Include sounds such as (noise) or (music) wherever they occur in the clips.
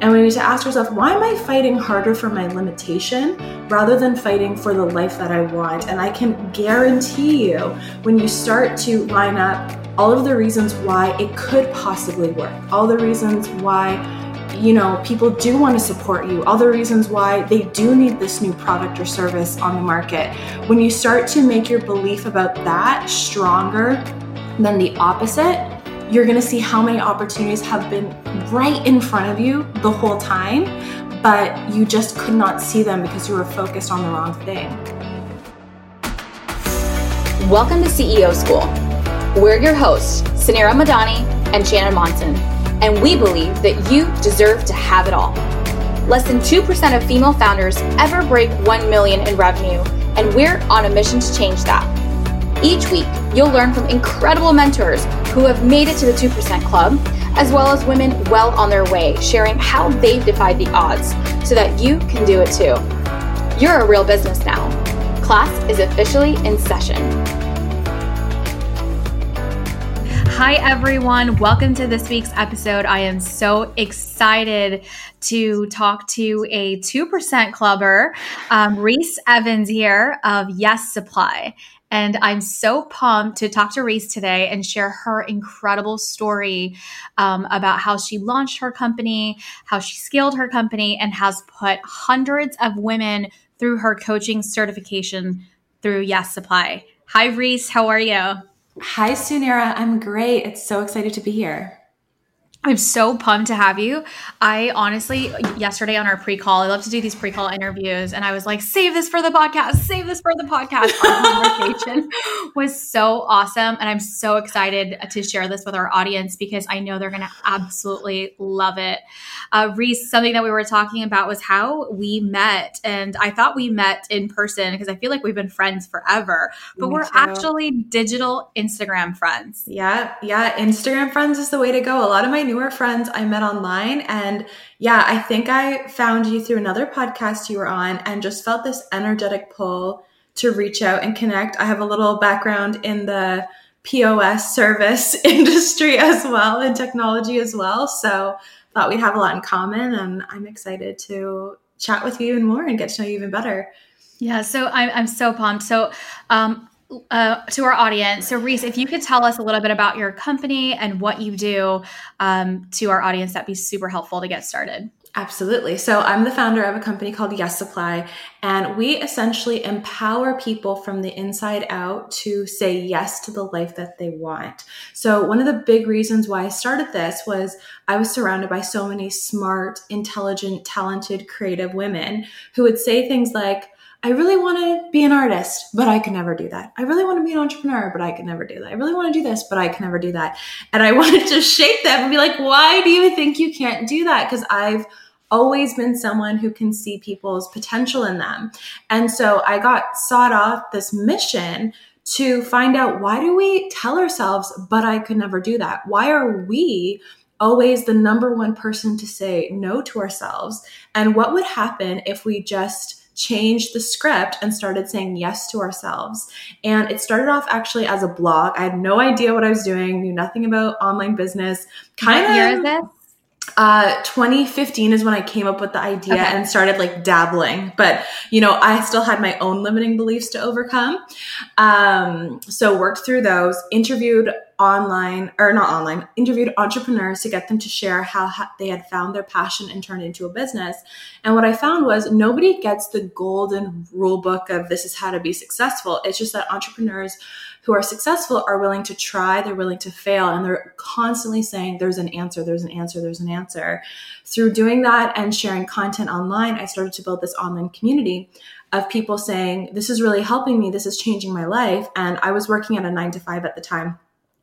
And we need to ask ourselves, why am I fighting harder for my limitation rather than fighting for the life that I want? And I can guarantee you, when you start to line up all of the reasons why it could possibly work, all the reasons why you know, people do want to support you, all the reasons why they do need this new product or service on the market. When you start to make your belief about that stronger than the opposite, you're going to see how many opportunities have been right in front of you the whole time, but you just could not see them because you were focused on the wrong thing. Welcome to CEO School. We're your hosts, Suneera Madhani and Shannon Monson, and we believe that you deserve to have it all. Less than 2% of female founders ever break 1 million in revenue, and we're on a mission to change that. Each week, you'll learn from incredible mentors who have made it to the 2% Club, as well as women well on their way, sharing how they've defied the odds so that you can do it too. You're a real business now. Class is officially in session. Hi, everyone. Welcome to this week's episode. I am so excited to talk to a 2% clubber, um, Reese Evans here of Yes Supply. And I'm so pumped to talk to Reese today and share her incredible story um, about how she launched her company, how she scaled her company, and has put hundreds of women through her coaching certification through Yes Supply. Hi, Reese. How are you? Hi, Suneera. I'm great. It's so excited to be here. I'm so pumped to have you. I honestly, yesterday on our pre call, I love to do these pre call interviews, and I was like, save this for the podcast, save this for the podcast. Our (laughs) conversation was so awesome. And I'm so excited to share this with our audience because I know they're going to absolutely love it. Uh, Reese, something that we were talking about was how we met. And I thought we met in person because I feel like we've been friends forever, but Me we're too. actually digital Instagram friends. Yeah. Yeah. Instagram friends is the way to go. A lot of my newer friends I met online. And yeah, I think I found you through another podcast you were on and just felt this energetic pull to reach out and connect. I have a little background in the POS service (laughs) industry as well and technology as well. So thought we'd have a lot in common and I'm excited to chat with you even more and get to know you even better. Yeah, so I'm, I'm so pumped. So um, uh, to our audience. So, Reese, if you could tell us a little bit about your company and what you do um, to our audience, that'd be super helpful to get started. Absolutely. So, I'm the founder of a company called Yes Supply, and we essentially empower people from the inside out to say yes to the life that they want. So, one of the big reasons why I started this was I was surrounded by so many smart, intelligent, talented, creative women who would say things like, I really want to be an artist, but I can never do that. I really want to be an entrepreneur, but I can never do that. I really want to do this, but I can never do that. And I (laughs) wanted to shake them and be like, why do you think you can't do that? Because I've always been someone who can see people's potential in them. And so I got sought off this mission to find out why do we tell ourselves, but I could never do that? Why are we always the number one person to say no to ourselves? And what would happen if we just changed the script and started saying yes to ourselves. And it started off actually as a blog. I had no idea what I was doing, knew nothing about online business. Kind what of year is this? Uh, 2015 is when I came up with the idea okay. and started like dabbling. But you know, I still had my own limiting beliefs to overcome. Um, so worked through those, interviewed online or not online, interviewed entrepreneurs to get them to share how ha- they had found their passion and turned into a business. And what I found was nobody gets the golden rule book of this is how to be successful. It's just that entrepreneurs who are successful are willing to try, they're willing to fail, and they're constantly saying, There's an answer, there's an answer, there's an answer. Through doing that and sharing content online, I started to build this online community of people saying, This is really helping me, this is changing my life. And I was working at a nine to five at the time.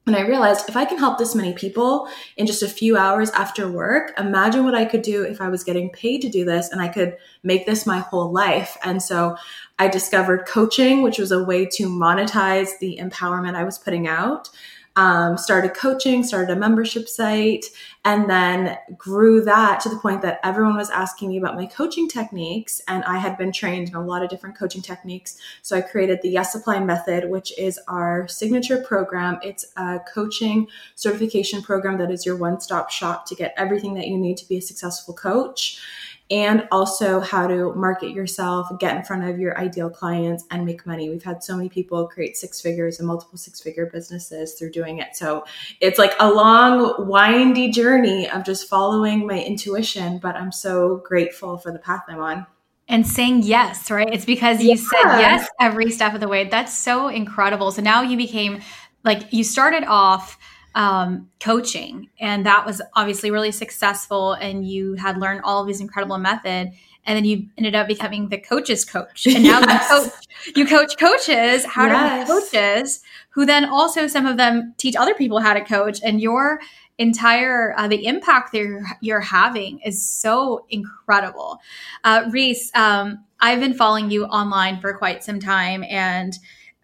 And I realized if I can help this many people in just a few hours after work, imagine what I could do if I was getting paid to do this and I could make this my whole life. And so I discovered coaching, which was a way to monetize the empowerment I was putting out um, started coaching, started a membership site, and then grew that to the point that everyone was asking me about my coaching techniques. And I had been trained in a lot of different coaching techniques. So I created the Yes Supply Method, which is our signature program. It's a coaching certification program that is your one stop shop to get everything that you need to be a successful coach and also how to market yourself, get in front of your ideal clients, and make money. We've had so many people create six figures and multiple six figure businesses through doing it. So it's like a long, windy journey of just following my intuition, but I'm so grateful for the path I'm on. And saying yes, right? It's because you yeah. said yes every step of the way. That's so incredible. So now you became like, you started off um, coaching, and that was obviously really successful. And you had learned all of these incredible method, and then you ended up becoming the coach's coach. And now (laughs) yes. you, coach, you coach coaches how yes. to coaches, who then also some of them teach other people how to coach. And your entire uh, the impact that you're, you're, having is so incredible. Uh, Reese, um, I've been following you online for quite some time, and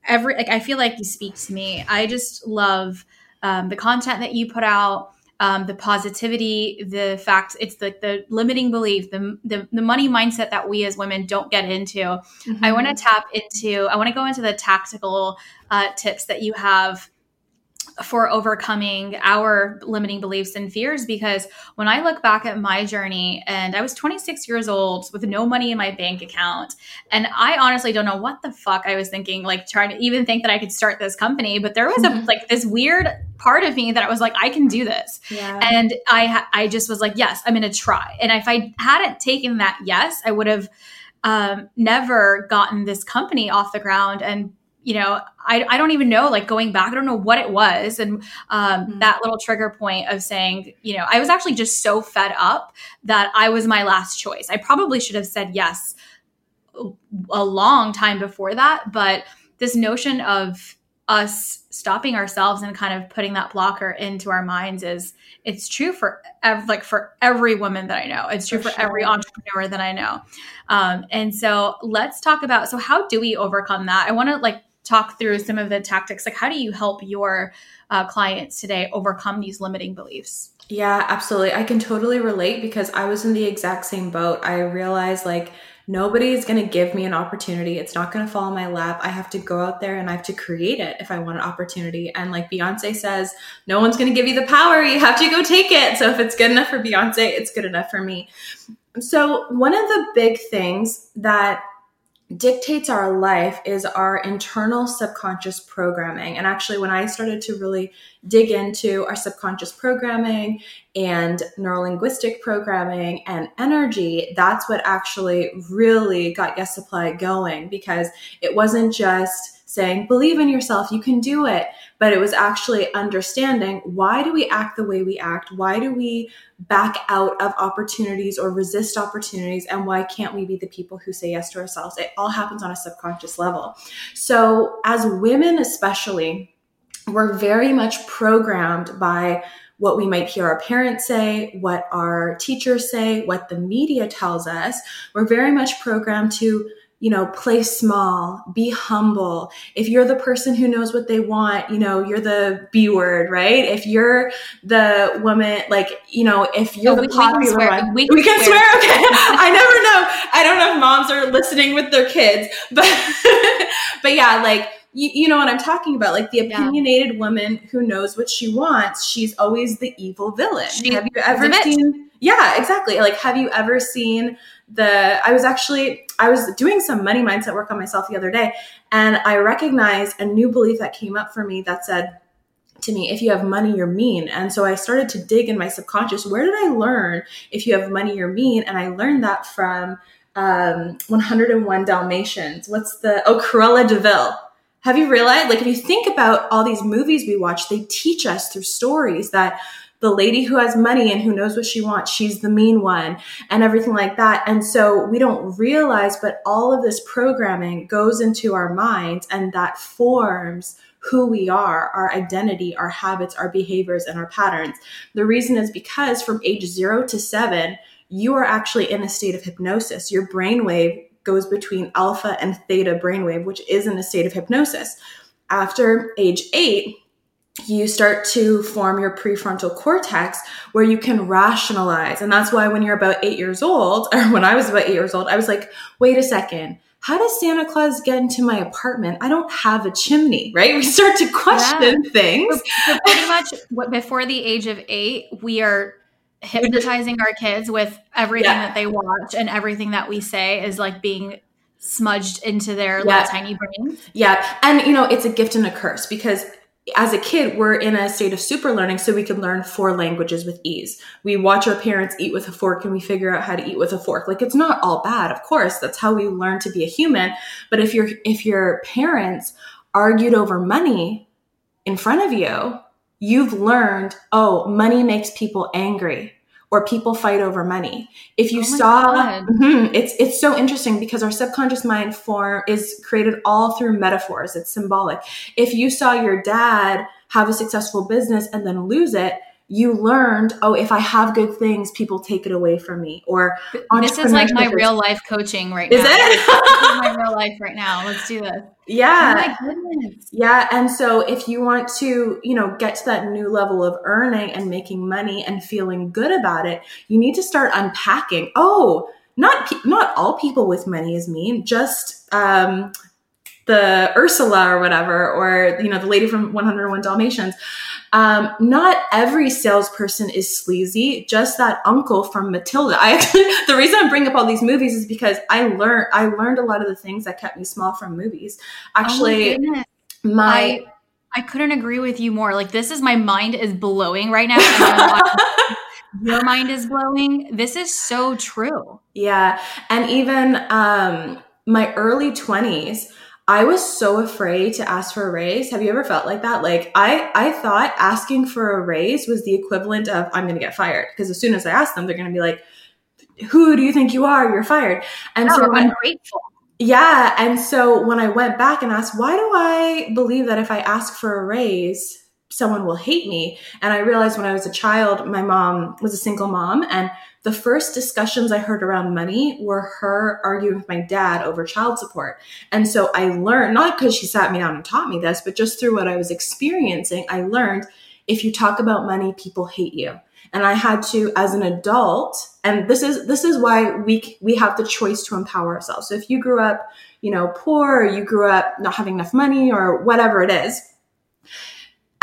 every like I feel like you speak to me. I just love um, the content that you put out, um, the positivity, the fact it's the, the limiting belief, the, the, the money mindset that we as women don't get into. Mm-hmm. I want to tap into, I want to go into the tactical uh, tips that you have for overcoming our limiting beliefs and fears because when I look back at my journey and I was 26 years old with no money in my bank account and I honestly don't know what the fuck I was thinking like trying to even think that I could start this company but there was a mm-hmm. like this weird part of me that I was like I can do this yeah. and I I just was like yes I'm going to try and if I hadn't taken that yes I would have um, never gotten this company off the ground and you know, I, I don't even know, like going back, I don't know what it was. And um, mm-hmm. that little trigger point of saying, you know, I was actually just so fed up that I was my last choice. I probably should have said yes a long time before that. But this notion of us stopping ourselves and kind of putting that blocker into our minds is it's true for ev- like for every woman that I know. It's true for, for sure. every entrepreneur that I know. Um, and so let's talk about so how do we overcome that? I want to like talk through some of the tactics like how do you help your uh, clients today overcome these limiting beliefs yeah absolutely i can totally relate because i was in the exact same boat i realized like nobody's going to give me an opportunity. It's not going to fall in my lap. I have to go out there and i have to create it if i want an opportunity. And like beyonce says no one's going to give you the power. You have to go take it. So if it's good enough for beyonce it's good enough for me. So one of the big things that dictates our life is our internal subconscious programming. And actually, when I started to really dig into our subconscious programming and neurolinguistic programming and energy, that's what actually really got Yes Supply going because it wasn't just saying, believe in yourself, you can do it but it was actually understanding why do we act the way we act? Why do we back out of opportunities or resist opportunities? And why can't we be the people who say yes to ourselves? It all happens on a subconscious level. So, as women, especially, we're very much programmed by what we might hear our parents say, what our teachers say, what the media tells us. We're very much programmed to you know, play small, be humble. If you're the person who knows what they want, you know, you're the B word, right? If you're the woman, like, you know, if you're no, the we, popular we one, we can, we can swear. swear. Okay. (laughs) I never know. I don't know if moms are listening with their kids, (laughs) but, but yeah, like, you, you, know what I'm talking about. Like the opinionated yeah. woman who knows what she wants, she's always the evil villain. She, have you ever seen? Yeah, exactly. Like, have you ever seen the? I was actually I was doing some money mindset work on myself the other day, and I recognized a new belief that came up for me that said to me, if you have money, you're mean. And so I started to dig in my subconscious. Where did I learn if you have money, you're mean? And I learned that from um, 101 Dalmatians. What's the oh Cruella de Vil? Have you realized? Like, if you think about all these movies we watch, they teach us through stories that the lady who has money and who knows what she wants, she's the mean one and everything like that. And so we don't realize, but all of this programming goes into our minds and that forms who we are, our identity, our habits, our behaviors, and our patterns. The reason is because from age zero to seven, you are actually in a state of hypnosis. Your brainwave goes between alpha and theta brainwave, which is in a state of hypnosis. After age eight, you start to form your prefrontal cortex where you can rationalize. And that's why when you're about eight years old, or when I was about eight years old, I was like, wait a second. How does Santa Claus get into my apartment? I don't have a chimney, right? (laughs) We start to question yeah. things. So, pretty much before the age of eight, we are hypnotizing our kids with everything yeah. that they watch and everything that we say is like being smudged into their yeah. little tiny brains. Yeah. And you know, it's a gift and a curse because as a kid, we're in a state of super learning so we can learn four languages with ease. We watch our parents eat with a fork and we figure out how to eat with a fork. Like it's not all bad, of course. That's how we learn to be a human. But if your if your parents argued over money in front of you, you've learned, oh, money makes people angry or people fight over money. If you oh saw, mm-hmm, it's it's so interesting because our subconscious mind form is created all through metaphors. It's symbolic. If you saw your dad have a successful business and then lose it, you learned, oh, if I have good things, people take it away from me. Or this is like my real life coaching right now. Is it? this is my real life right now. Let's do this. Yeah. Oh my goodness. Yeah. And so if you want to, you know, get to that new level of earning and making money and feeling good about it, you need to start unpacking. Oh, not not all people with money is mean. Just um, the Ursula or whatever, or you know, the lady from 101 Dalmatians. Um, not every salesperson is sleazy. Just that uncle from Matilda. I actually, (laughs) the reason I bring up all these movies is because I learned I learned a lot of the things that kept me small from movies. Actually, oh my, my I, I couldn't agree with you more. Like this is my mind is blowing right now. (laughs) your mind is blowing. This is so true. Yeah, and even um, my early twenties. I was so afraid to ask for a raise. Have you ever felt like that? Like I I thought asking for a raise was the equivalent of I'm going to get fired because as soon as I ask them they're going to be like who do you think you are? You're fired. And oh, so I'm grateful. Yeah, and so when I went back and asked why do I believe that if I ask for a raise someone will hate me? And I realized when I was a child my mom was a single mom and the first discussions I heard around money were her arguing with my dad over child support. And so I learned, not because she sat me down and taught me this, but just through what I was experiencing, I learned if you talk about money, people hate you. And I had to, as an adult, and this is this is why we we have the choice to empower ourselves. So if you grew up, you know, poor, or you grew up not having enough money, or whatever it is,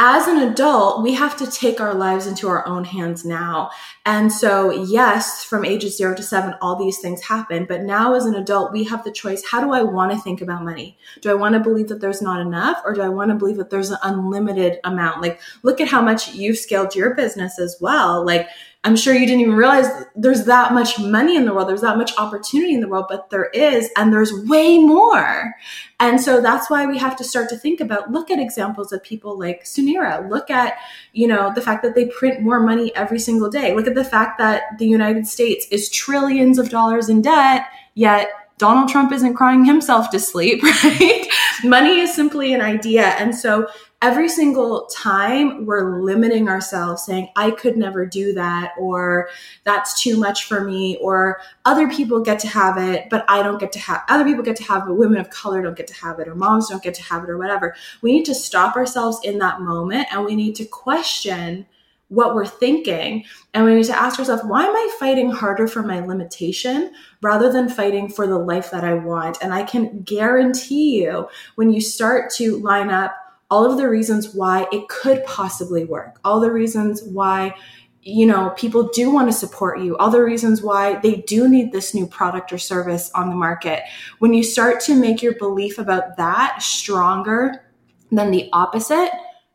as an adult, we have to take our lives into our own hands now. And so, yes, from ages zero to seven, all these things happen. But now, as an adult, we have the choice how do I want to think about money? Do I want to believe that there's not enough, or do I want to believe that there's an unlimited amount? Like, look at how much you've scaled your business as well. Like, I'm sure you didn't even realize there's that much money in the world, there's that much opportunity in the world, but there is, and there's way more. And so that's why we have to start to think about look at examples of people like Suneera, look at, you know, the fact that they print more money every single day. Look at the fact that the United States is trillions of dollars in debt, yet Donald Trump isn't crying himself to sleep, (laughs) right? Money is simply an idea. And so every single time we're limiting ourselves saying i could never do that or that's too much for me or other people get to have it but i don't get to have other people get to have it women of color don't get to have it or moms don't get to have it or whatever we need to stop ourselves in that moment and we need to question what we're thinking. And we need to ask ourselves, why am I fighting harder for my limitation rather than fighting for the life that I want? And I can guarantee you, when you start to line up all of the reasons why it could possibly work, all the reasons why you know people do want to support you all the reasons why they do need this new product or service on the market. When you start to make your belief about that stronger than the opposite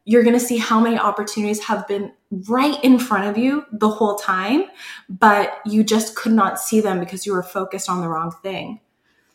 you're going to see how many opportunities have been right in front of you the whole time but you just could not see them because you were focused on the wrong thing.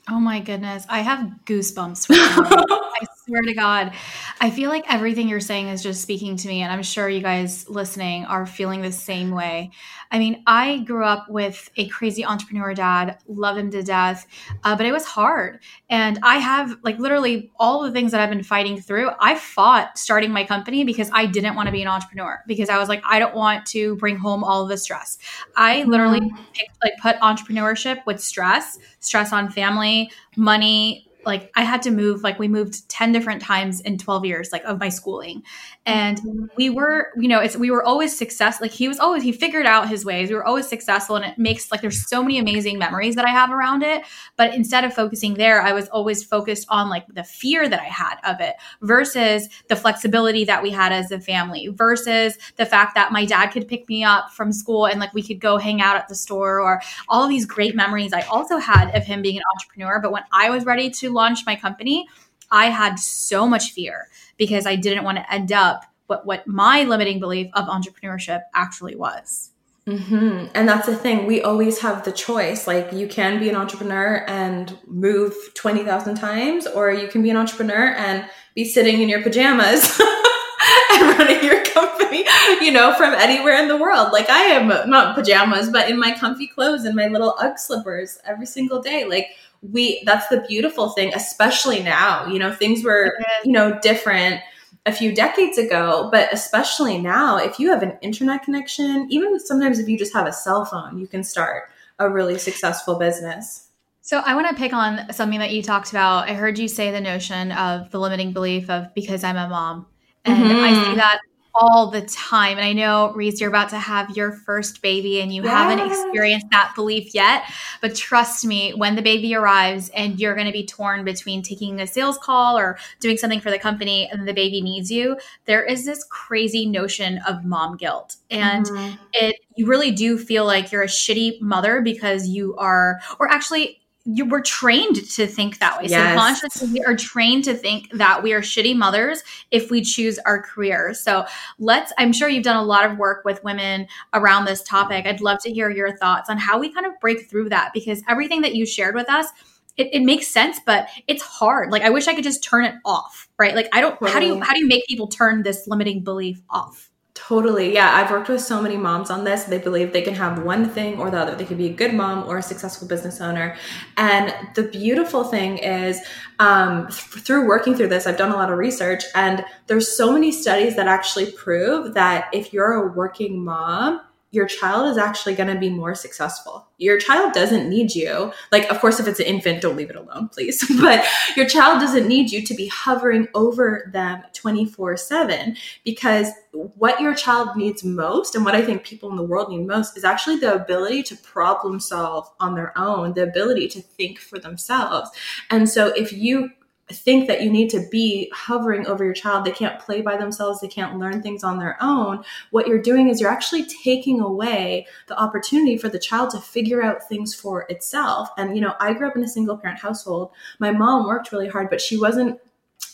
Oh my goodness. I have goosebumps right now (laughs) swear to God. I feel like everything you're saying is just speaking to me. And I'm sure you guys listening are feeling the same way. I mean, I grew up with a crazy entrepreneur dad, love him to death, uh, but it was hard. And I have like literally all the things that I've been fighting through. I fought starting my company because I didn't want to be an entrepreneur because I was like, I don't want to bring home all of the stress. I literally mm-hmm. picked, like put entrepreneurship with stress, stress on family, money, like I had to move like we moved 10 different times in 12 years like of my schooling. And we were you know it's we were always success like he was always he figured out his ways. We were always successful and it makes like there's so many amazing memories that I have around it. But instead of focusing there I was always focused on like the fear that I had of it versus the flexibility that we had as a family versus the fact that my dad could pick me up from school and like we could go hang out at the store or all these great memories I also had of him being an entrepreneur. But when I was ready to launched my company, I had so much fear because I didn't want to end up what what my limiting belief of entrepreneurship actually was. Mm-hmm. And that's the thing. We always have the choice. Like, you can be an entrepreneur and move 20,000 times, or you can be an entrepreneur and be sitting in your pajamas (laughs) and running your company, you know, from anywhere in the world. Like, I am not pajamas, but in my comfy clothes and my little Ugg slippers every single day. Like, we that's the beautiful thing especially now you know things were you know different a few decades ago but especially now if you have an internet connection even sometimes if you just have a cell phone you can start a really successful business so I want to pick on something that you talked about. I heard you say the notion of the limiting belief of because I'm a mom. And mm-hmm. I see that all the time. And I know, Reese, you're about to have your first baby and you yes. haven't experienced that belief yet. But trust me, when the baby arrives and you're going to be torn between taking a sales call or doing something for the company and the baby needs you, there is this crazy notion of mom guilt. And mm-hmm. it, you really do feel like you're a shitty mother because you are, or actually, you were trained to think that way. Yes. Subconsciously, we are trained to think that we are shitty mothers if we choose our career. So let's, I'm sure you've done a lot of work with women around this topic. I'd love to hear your thoughts on how we kind of break through that because everything that you shared with us, it, it makes sense, but it's hard. Like I wish I could just turn it off, right? Like I don't, how do you, how do you make people turn this limiting belief off? Totally. Yeah. I've worked with so many moms on this. They believe they can have one thing or the other. They can be a good mom or a successful business owner. And the beautiful thing is, um, th- through working through this, I've done a lot of research and there's so many studies that actually prove that if you're a working mom, your child is actually going to be more successful. Your child doesn't need you. Like, of course, if it's an infant, don't leave it alone, please. (laughs) but your child doesn't need you to be hovering over them 24 7 because what your child needs most, and what I think people in the world need most, is actually the ability to problem solve on their own, the ability to think for themselves. And so if you think that you need to be hovering over your child. They can't play by themselves, they can't learn things on their own. What you're doing is you're actually taking away the opportunity for the child to figure out things for itself. And, you know, I grew up in a single parent household. My mom worked really hard, but she wasn't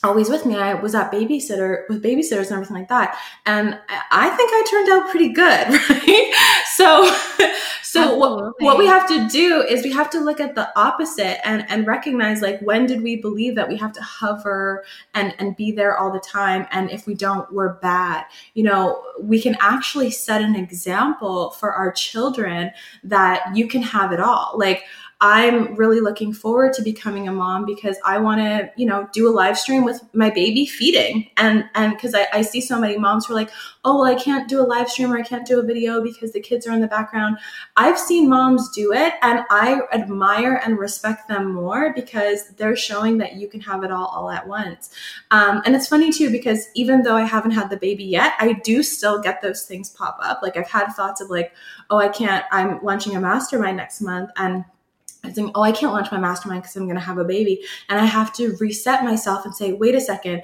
always with me. I was at babysitter with babysitters and everything like that. And I think I turned out pretty good, (laughs) right? So, (laughs) so what, what we have to do is we have to look at the opposite and, and recognize like, when did we believe that we have to hover and, and be there all the time? And if we don't, we're bad. You know, we can actually set an example for our children that you can have it all. Like, I'm really looking forward to becoming a mom because I want to, you know, do a live stream with my baby feeding. And, and because I, I see so many moms who are like, oh, well, I can't do a live stream or I can't do a video because the kids are in the background. I've seen moms do it and I admire and respect them more because they're showing that you can have it all all at once. Um, and it's funny too, because even though I haven't had the baby yet, I do still get those things pop up. Like I've had thoughts of like, oh, I can't, I'm launching a mastermind next month and think, oh, I can't launch my mastermind because I'm going to have a baby. And I have to reset myself and say, wait a second.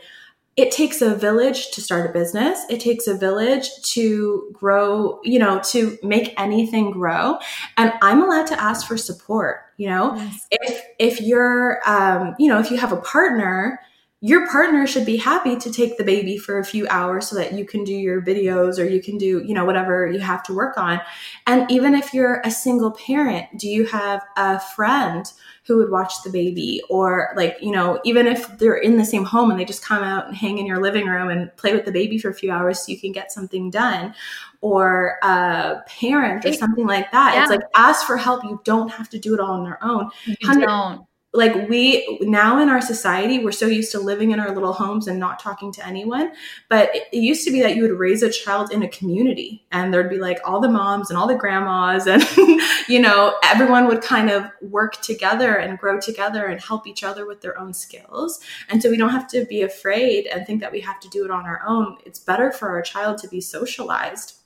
It takes a village to start a business. It takes a village to grow, you know, to make anything grow. And I'm allowed to ask for support. You know, yes. if if you're, um, you know, if you have a partner, your partner should be happy to take the baby for a few hours so that you can do your videos or you can do, you know, whatever you have to work on. And even if you're a single parent, do you have a friend who would watch the baby? Or like, you know, even if they're in the same home and they just come out and hang in your living room and play with the baby for a few hours so you can get something done or a parent or something like that. Yeah. It's like ask for help. You don't have to do it all on your own. You don't like we now in our society we're so used to living in our little homes and not talking to anyone but it, used to be that you would raise a child in a community and there'd be like all the moms and all the grandmas and (laughs) you know everyone would kind of work together and grow together and help each other with their own skills. And so we don't have to be afraid and think that we have to do it on our own. It's better for our child to be socialized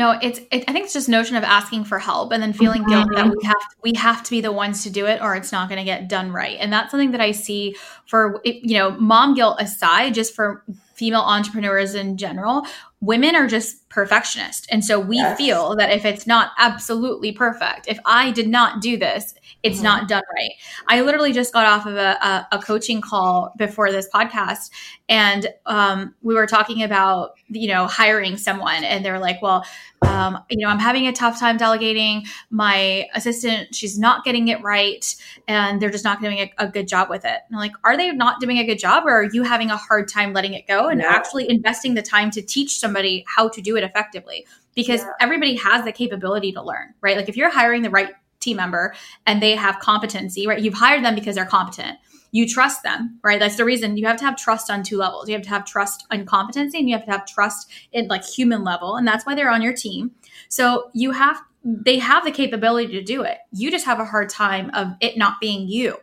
no, it's. It, I think it's just notion of asking for help and then feeling mm-hmm. guilt that we have to, we have to be the ones to do it, or it's not going to get done right. And that's something that I see for you know, mom guilt aside, just for female entrepreneurs in general, women are just perfectionist, and so we yes. feel that if it's not absolutely perfect, if I did not do this, it's mm-hmm. not done right. I literally just got off of a, a, a coaching call before this podcast, and um, we were talking about you know hiring someone, and they're like, "Well, um, you know, I'm having a tough time delegating. My assistant, she's not getting it right, and they're just not doing a, a good job with it." And I'm like, "Are they not doing a good job, or are you having a hard time letting it go and actually investing the time to teach somebody how to do it effectively?" Because yeah. everybody has the capability to learn, right? Like if you're hiring the right team member and they have competency, right? You've hired them because they're competent. You trust them, right? That's the reason you have to have trust on two levels. You have to have trust on competency and you have to have trust in like human level. And that's why they're on your team. So you have, they have the capability to do it. You just have a hard time of it not being you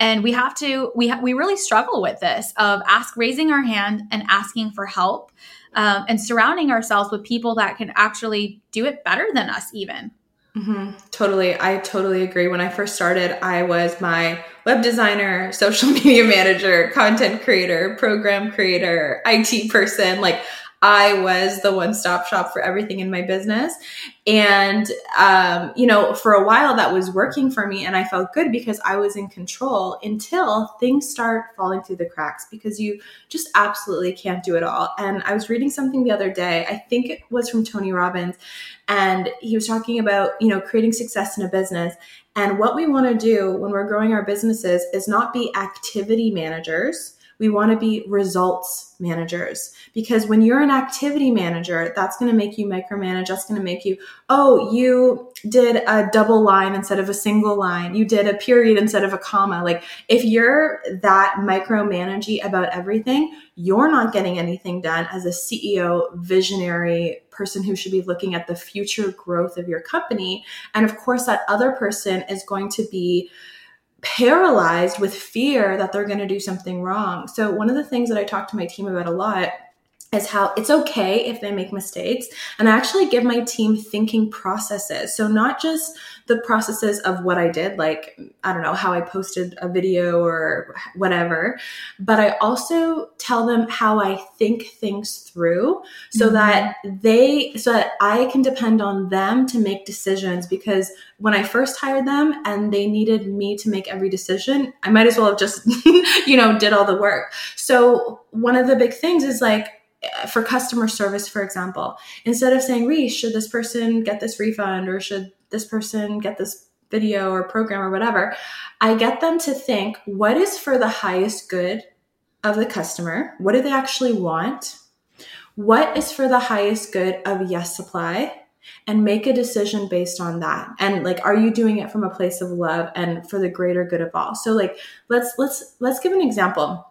and we have to we ha- we really struggle with this of ask raising our hand and asking for help um, and surrounding ourselves with people that can actually do it better than us even Mm-hmm. Totally. I totally agree. When I first started, I was my web designer, (laughs) social media manager, content creator, program creator, IT person. Like I was the one stop shop for everything in my business. And, um, you know, for a while that was working for me and I felt good because I was in control until things start falling through the cracks because you just absolutely can't do it all. And I was reading something the other day, I think it was from Tony Robbins, and he was talking about, you know, creating success in a business. And what we want to do when we're growing our businesses is not be activity managers we want to be results managers because when you're an activity manager, that's going to make you micromanage. That's going to make you, oh, you did a double line instead of a single line. You did a period instead of a comma. Like if you're that micromanaging about everything, you're not getting anything done as a CEO, visionary person who should be looking at the future growth of your company. And of course, that other person is going to be paralyzed with fear that they're going to do something wrong. So, one of the things that I talk to my team about a lot is how it's okay if they make mistakes. And I actually give my team thinking processes. So, not just the processes of what I did, like, I don't know, how I posted a video or whatever, but I also tell them how I think things through so mm-hmm. that they, so that I can depend on them to make decisions. Because when I first hired them and they needed me to make every decision, I might as well have just, (laughs) you know, did all the work. So, one of the big things is like, for customer service, for example, instead of saying, Reese, should this person get this refund or should this person get this video or program or whatever, I get them to think what is for the highest good of the customer? What do they actually want? What is for the highest good of Yes Supply? And make a decision based on that. And like, are you doing it from a place of love and for the greater good of all? So like, let's let's let's give an example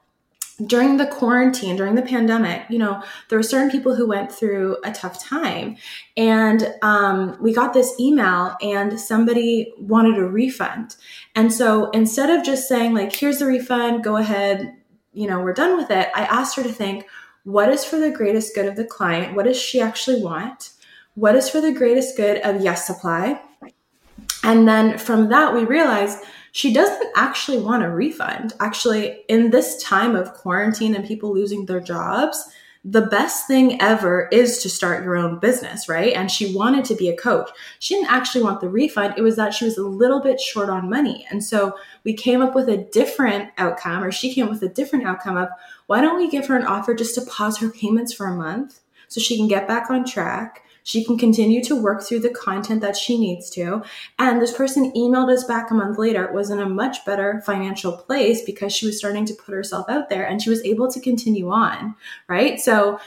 during the quarantine, during the pandemic, you know, there were certain people who went through a tough time. And um, we got this email, and somebody wanted a refund. And so instead of just saying, like, here's the refund, go ahead, you know, we're done with it, I asked her to think, what is for the greatest good of the client? What does she actually want? What is for the greatest good of Yes Supply? And then from that, we realized she doesn't actually want a refund. Actually, in this time of quarantine and people losing their jobs, the best thing ever is to start your own business, right? And she wanted to be a coach. She didn't actually want the refund. It was that she was a little bit short on money. And so we came up with a different outcome, or she came up with a different outcome of why don't we give her an offer just to pause her payments for a month so she can get back on track? She can continue to work through the content that she needs to. And this person emailed us back a month later, was in a much better financial place because she was starting to put herself out there and she was able to continue on, right? So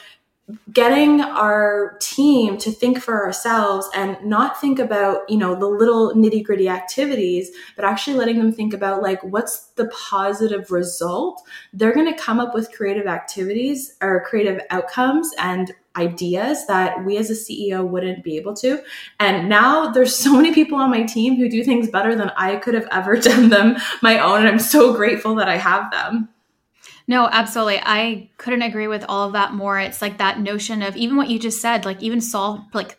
getting our team to think for ourselves and not think about you know the little nitty gritty activities but actually letting them think about like what's the positive result they're going to come up with creative activities or creative outcomes and ideas that we as a ceo wouldn't be able to and now there's so many people on my team who do things better than i could have ever (laughs) done them my own and i'm so grateful that i have them no, absolutely. I couldn't agree with all of that more. It's like that notion of even what you just said, like even solve like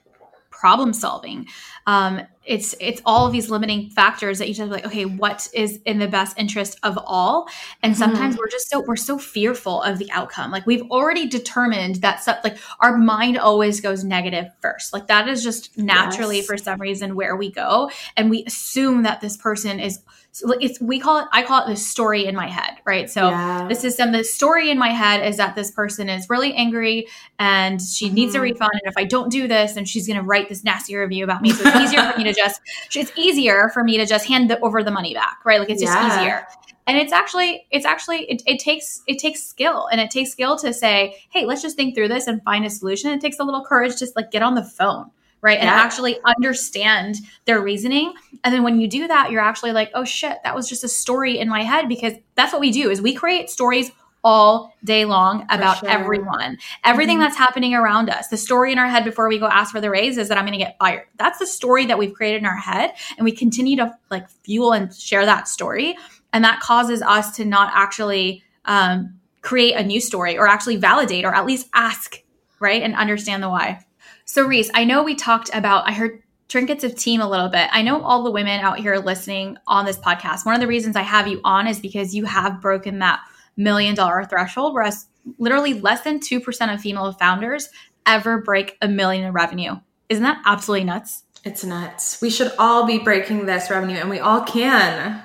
problem solving. Um, it's it's all of these limiting factors that you just like, okay, what is in the best interest of all? And sometimes mm. we're just so we're so fearful of the outcome. Like we've already determined that stuff like our mind always goes negative first. Like that is just naturally yes. for some reason where we go. And we assume that this person is so it's we call it i call it the story in my head right so yeah. this is some the story in my head is that this person is really angry and she mm-hmm. needs a mm-hmm. refund and if i don't do this then she's going to write this nasty review about me so it's easier for me to (laughs) just it's easier for me to just hand the, over the money back right like it's just yeah. easier and it's actually it's actually it, it, takes it takes skill and it takes skill to say hey let's just think through this and find a solution it takes a little courage to like get on the phone right? And actually understand their reasoning. And then when you do that, you're actually like, oh shit, that was just a story in my head because that's what we do is we create stories all day long about sure. everyone. Everything mm-hmm. that's happening around us. The story in our head before we go ask for the raise is that I'm going to get fired. That's the story that we've created in our head and we continue to like fuel and share that story and that causes us to not actually um, create a new story or actually validate or at least ask, right? And understand the why. So, Reese, I know we talked about, I heard trinkets of team a little bit. I know all the women out here listening on this podcast. One of the reasons I have you on is because you have broken that million dollar threshold, whereas literally less than 2% of female founders ever break a million in revenue. Isn't that absolutely nuts? It's nuts. We should all be breaking this revenue and we all can.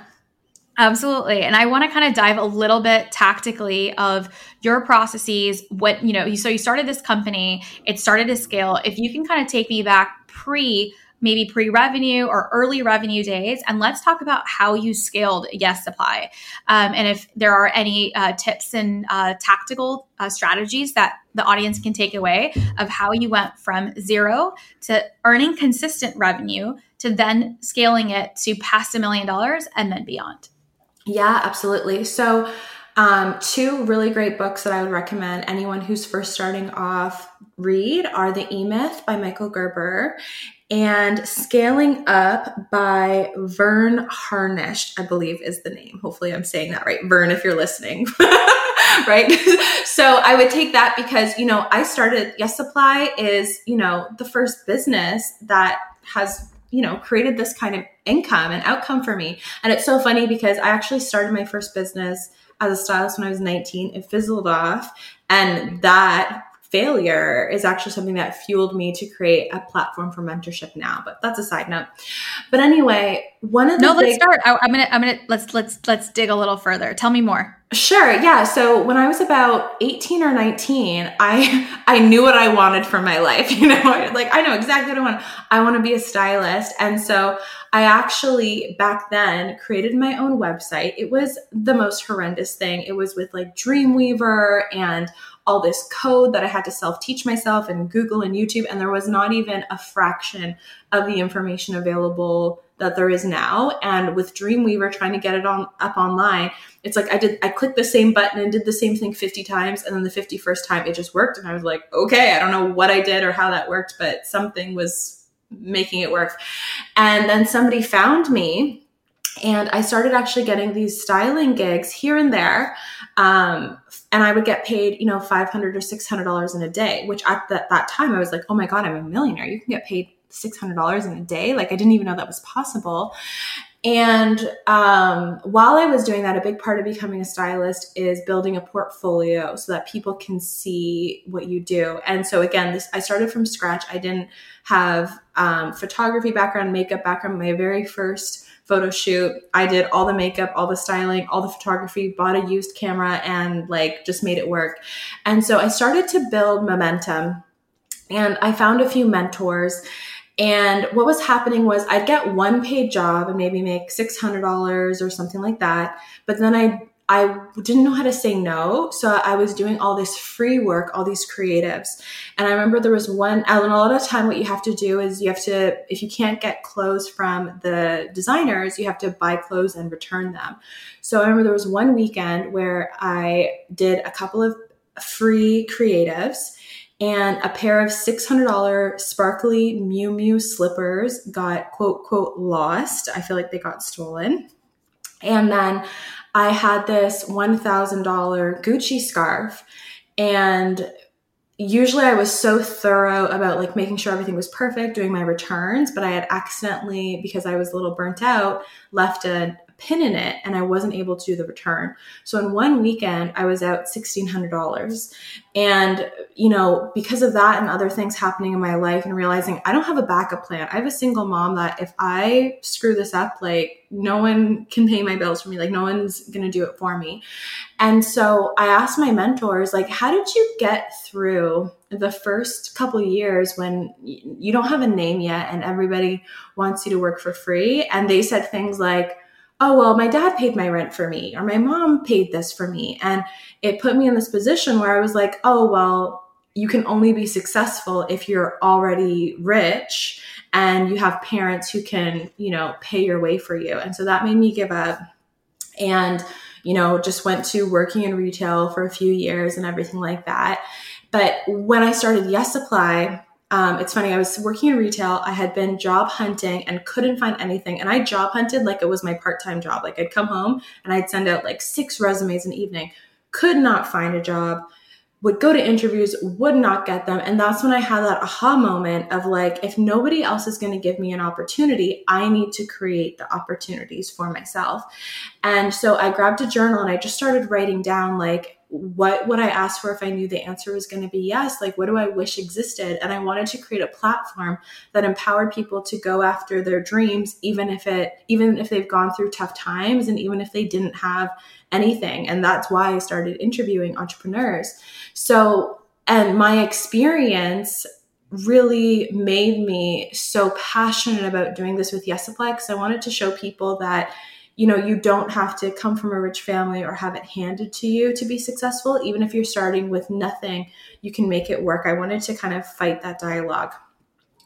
Absolutely. And I want to kind of dive a little bit tactically of your processes, what, you know, so you started this company, it started to scale. If you can kind of take me back pre maybe pre revenue or early revenue days. And let's talk about how you scaled Yes Supply. Um, and if there are any uh, tips and uh, tactical uh, strategies that the audience can take away of how you went from zero to earning consistent revenue to then scaling it to past a million dollars and then beyond. Yeah, absolutely. So, um, two really great books that I would recommend anyone who's first starting off read are The E Myth by Michael Gerber and Scaling Up by Verne Harnish, I believe is the name. Hopefully, I'm saying that right. Vern, if you're listening. (laughs) right? (laughs) so I would take that because, you know, I started, Yes Supply is, you know, the first business that has you know, created this kind of income and outcome for me. And it's so funny because I actually started my first business as a stylist when I was 19. It fizzled off. And that failure is actually something that fueled me to create a platform for mentorship now but that's a side note but anyway one of the no let's start I, i'm gonna i'm gonna let's let's let's dig a little further tell me more Sure. Yeah. So when I was about 18 or 19, I (laughs) I knew what I wanted for my life, (laughs) you know. (laughs) Like I know exactly what I want. I want to be a stylist. And so I actually back then created my own website. It was the most horrendous thing. It was with like Dreamweaver and all this code that I had to self teach myself and Google and YouTube and there was not even a fraction of the information available that there is now. And with Dreamweaver trying to get it on up online, it's like I did I clicked the same button and did the same thing 50 times and then the 51st time it just worked and I was like, okay, I don't know what I did or how that worked, but something was making it work. And then somebody found me and I started actually getting these styling gigs here and there. Um, and I would get paid, you know, 500 or $600 in a day, which at that, that time I was like, oh my God, I'm a millionaire. You can get paid $600 in a day. Like I didn't even know that was possible. And um, while I was doing that, a big part of becoming a stylist is building a portfolio so that people can see what you do. And so again, this I started from scratch. I didn't have um, photography background, makeup background. My very first photo shoot, I did all the makeup, all the styling, all the photography, bought a used camera, and like just made it work. And so I started to build momentum, and I found a few mentors and what was happening was I'd get one paid job and maybe make $600 or something like that. But then I I didn't know how to say no. So I was doing all this free work, all these creatives. And I remember there was one, and a lot of time, what you have to do is you have to, if you can't get clothes from the designers, you have to buy clothes and return them. So I remember there was one weekend where I did a couple of free creatives and a pair of $600 sparkly Miu Miu slippers got quote, quote, lost. I feel like they got stolen. And then I had this $1,000 Gucci scarf. And usually I was so thorough about like making sure everything was perfect, doing my returns, but I had accidentally, because I was a little burnt out, left a, pin in it and I wasn't able to do the return. So in one weekend, I was out $1,600. And, you know, because of that and other things happening in my life and realizing I don't have a backup plan. I have a single mom that if I screw this up, like no one can pay my bills for me. Like no one's going to do it for me. And so I asked my mentors, like, how did you get through the first couple years when you don't have a name yet and everybody wants you to work for free? And they said things like, oh, well, my dad paid my rent for me, or my mom paid this for me. And it put me in this position where I was like, oh, well, you can only be successful if you're already rich and you have parents who can, you know, pay your way for you. And so that made me give up and, you know, just went to working in retail for a few years and everything like that. But when I started Yes Supply, um, it's funny, I was working in retail. I had been job hunting and couldn't find anything. And I job hunted like it was my part time job. Like I'd come home and I'd send out like six resumes an evening, could not find a job, would go to interviews, would not get them. And that's when I had that aha moment of like, if nobody else is going to give me an opportunity, I need to create the opportunities for myself. And so I grabbed a journal and I just started writing down like, what would I ask for if I knew the answer was going to be yes? Like, what do I wish existed? And I wanted to create a platform that empowered people to go after their dreams, even if it, even if they've gone through tough times and even if they didn't have anything. And that's why I started interviewing entrepreneurs. So, and my experience really made me so passionate about doing this with Yes because I wanted to show people that you know you don't have to come from a rich family or have it handed to you to be successful. Even if you're starting with nothing you can make it work. I wanted to kind of fight that dialogue.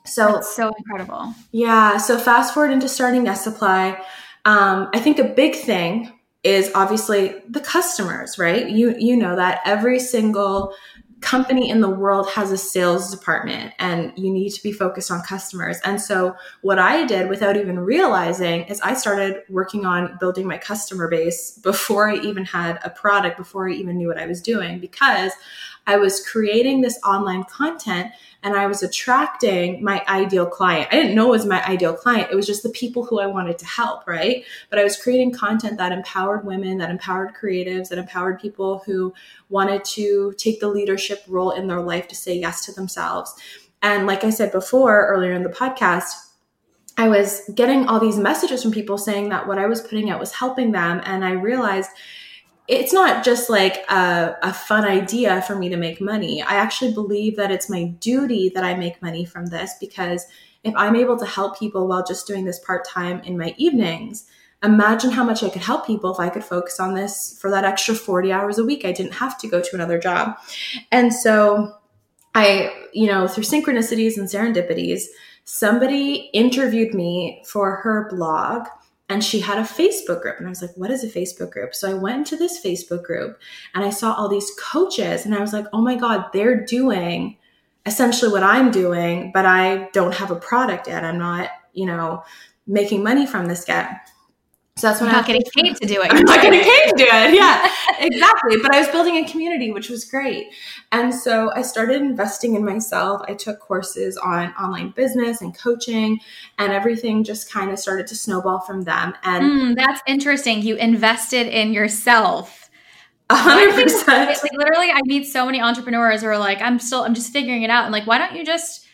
So That's so incredible. Yeah so fast forward into starting Yes Supply. Um, i think a big thing is obviously the customers right? You you know that every single company in the world has a sales department and you need to be focused on customers. And so what I did without even realizing is I started working on building my customer base before I even had a product, before I even knew what I was doing because I was creating this online content and I was attracting my ideal client. I didn't know it was my ideal client. It was just the people who I wanted to help, right? But I was creating content that empowered women, that empowered creatives, that empowered people who wanted to take the leadership role in their life to say yes to themselves. And like I said before earlier in the podcast, I was getting all these messages from people saying that what I was putting out was helping them. And I realized it's not just like a, a, fun idea for me to make money. I actually believe that it's my duty that I make money from this because if I'm able to help people while just doing this part time in my evenings, imagine how much I could help people if I could focus on this for that extra 40 hours a week. I didn't have to go to another job. And so I, you know, through synchronicities and serendipities, somebody interviewed me for her blog and she had a Facebook group. And I was like, what is a Facebook group? So I went to this Facebook group and I saw all these coaches and I was like, oh my God, they're doing essentially what I'm doing, but I don't have a product yet. I'm not, you know, making money from this yet. So that's when I'm not getting paid to do (laughs) it. I'm not getting paid to do it. Yeah, exactly. But I was building a community, which was great. And so I started investing in myself. I took courses on online business and coaching, and everything just kind of started to snowball from them. And Mm, that's interesting. You invested in yourself. a hundred percent. Like literally, I meet so many entrepreneurs who are like, I'm still, I'm just figuring it out. And like, why don't you just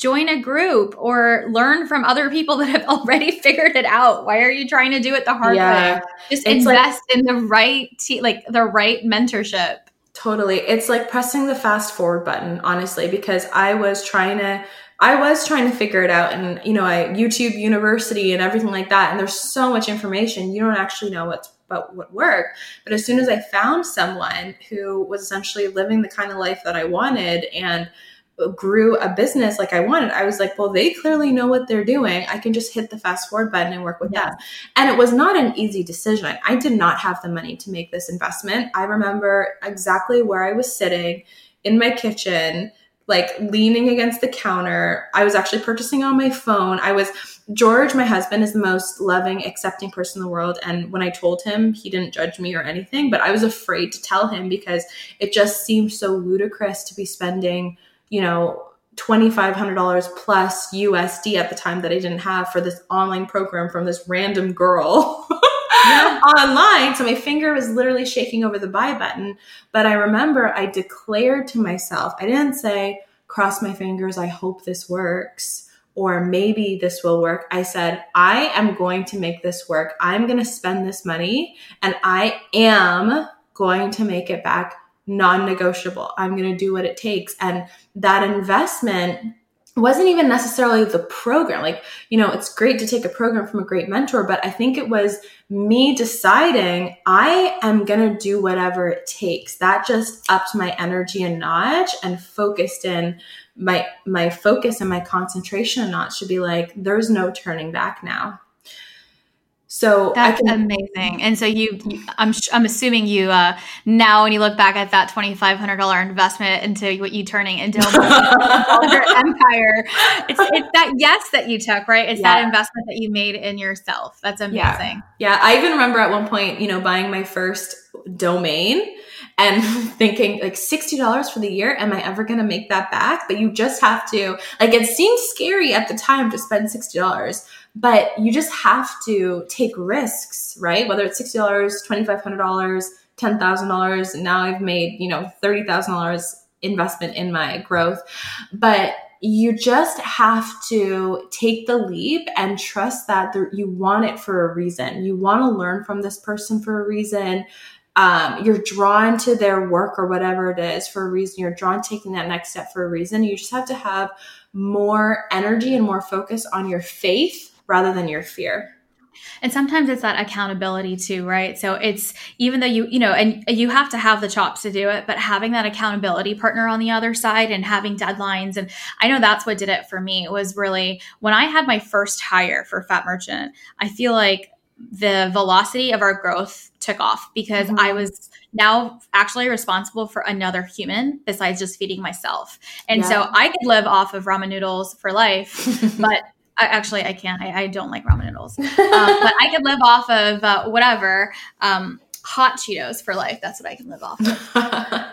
join a group or learn from other people (laughs) that have already figured it out? Why are you trying to do it the hard Yeah. way? Just It's like- invest in the right, te- like the right mentorship. Totally. It's like pressing the fast forward button, honestly, because I was trying to I was trying to figure it out and you know, I YouTube University and everything like that and there's so much information you don't actually know what's about what worked. But as soon as I found someone who was essentially living the kind of life that I wanted and grew a business like I wanted, I was like, well, they clearly know what they're doing. I can just hit the fast forward button and work with Yeah. them. And it was not an easy decision. I did not have the money to make this investment. I remember exactly where I was sitting in my kitchen, like leaning against the counter. I was actually purchasing on my phone. I was, George, my husband, is the most loving, accepting person in the world. And when I told him, he didn't judge me or anything, but I was afraid to tell him because it just seemed so ludicrous to be spending, you know, $2,500 plus USD at the time that I didn't have for this online program from this random girl (laughs) online. So my finger was literally shaking over the buy button. But I remember I declared to myself, I didn't say, cross my fingers, I hope this works. Or maybe this will work. I said, I am going to make this work. I'm going to spend this money and I am going to make it back non negotiable. I'm going to do what it takes. And that investment wasn't even necessarily the program. Like, you know, it's great to take a program from a great mentor, but I think it was me deciding I am going to do whatever it takes. That just upped my energy a notch and focused in my my focus and my concentration a notch to be like there's no turning back now. So That's can amazing. And so you, you I'm, I'm assuming you, uh, now when you look back at that $2,500 investment into what you turning into multi-dollar (laughs) empire, it's, it's that yes that you took, right? It's that investment that you made in yourself. That's amazing. Yeah. Yeah, I even remember at one point, you know, buying my first domain and (laughs) thinking like $60 for the year, am I ever going to make that back? But you just have to, like, it seemed scary at the time to spend $60, but you just have to take risks, right? Whether it's $60, $2,500, $10,000, and now I've made, you know, $30,000 investment in my growth. But you just have to take the leap and trust that you want it for a reason. You want to learn from this person for a reason. Um, you're drawn to their work or whatever it is for a reason. You're drawn taking that next step for a reason. You just have to have more energy and more focus on your faith rather than your fear. And sometimes it's that accountability too, right? So it's even though you, you know, and you have to have the chops to do it, but having that accountability partner on the other side and having deadlines. And I know that's what did it for me was really when I had my first hire for Fat Merchant, I feel like the velocity of our growth took off because Mhm. I was now actually responsible for another human besides just feeding myself. And so I could live off of ramen noodles for life, (laughs) but I, actually I can't. I, I don't like ramen noodles um, but I could live off of uh, whatever um, hot Cheetos for life. That's what I can live off of (laughs)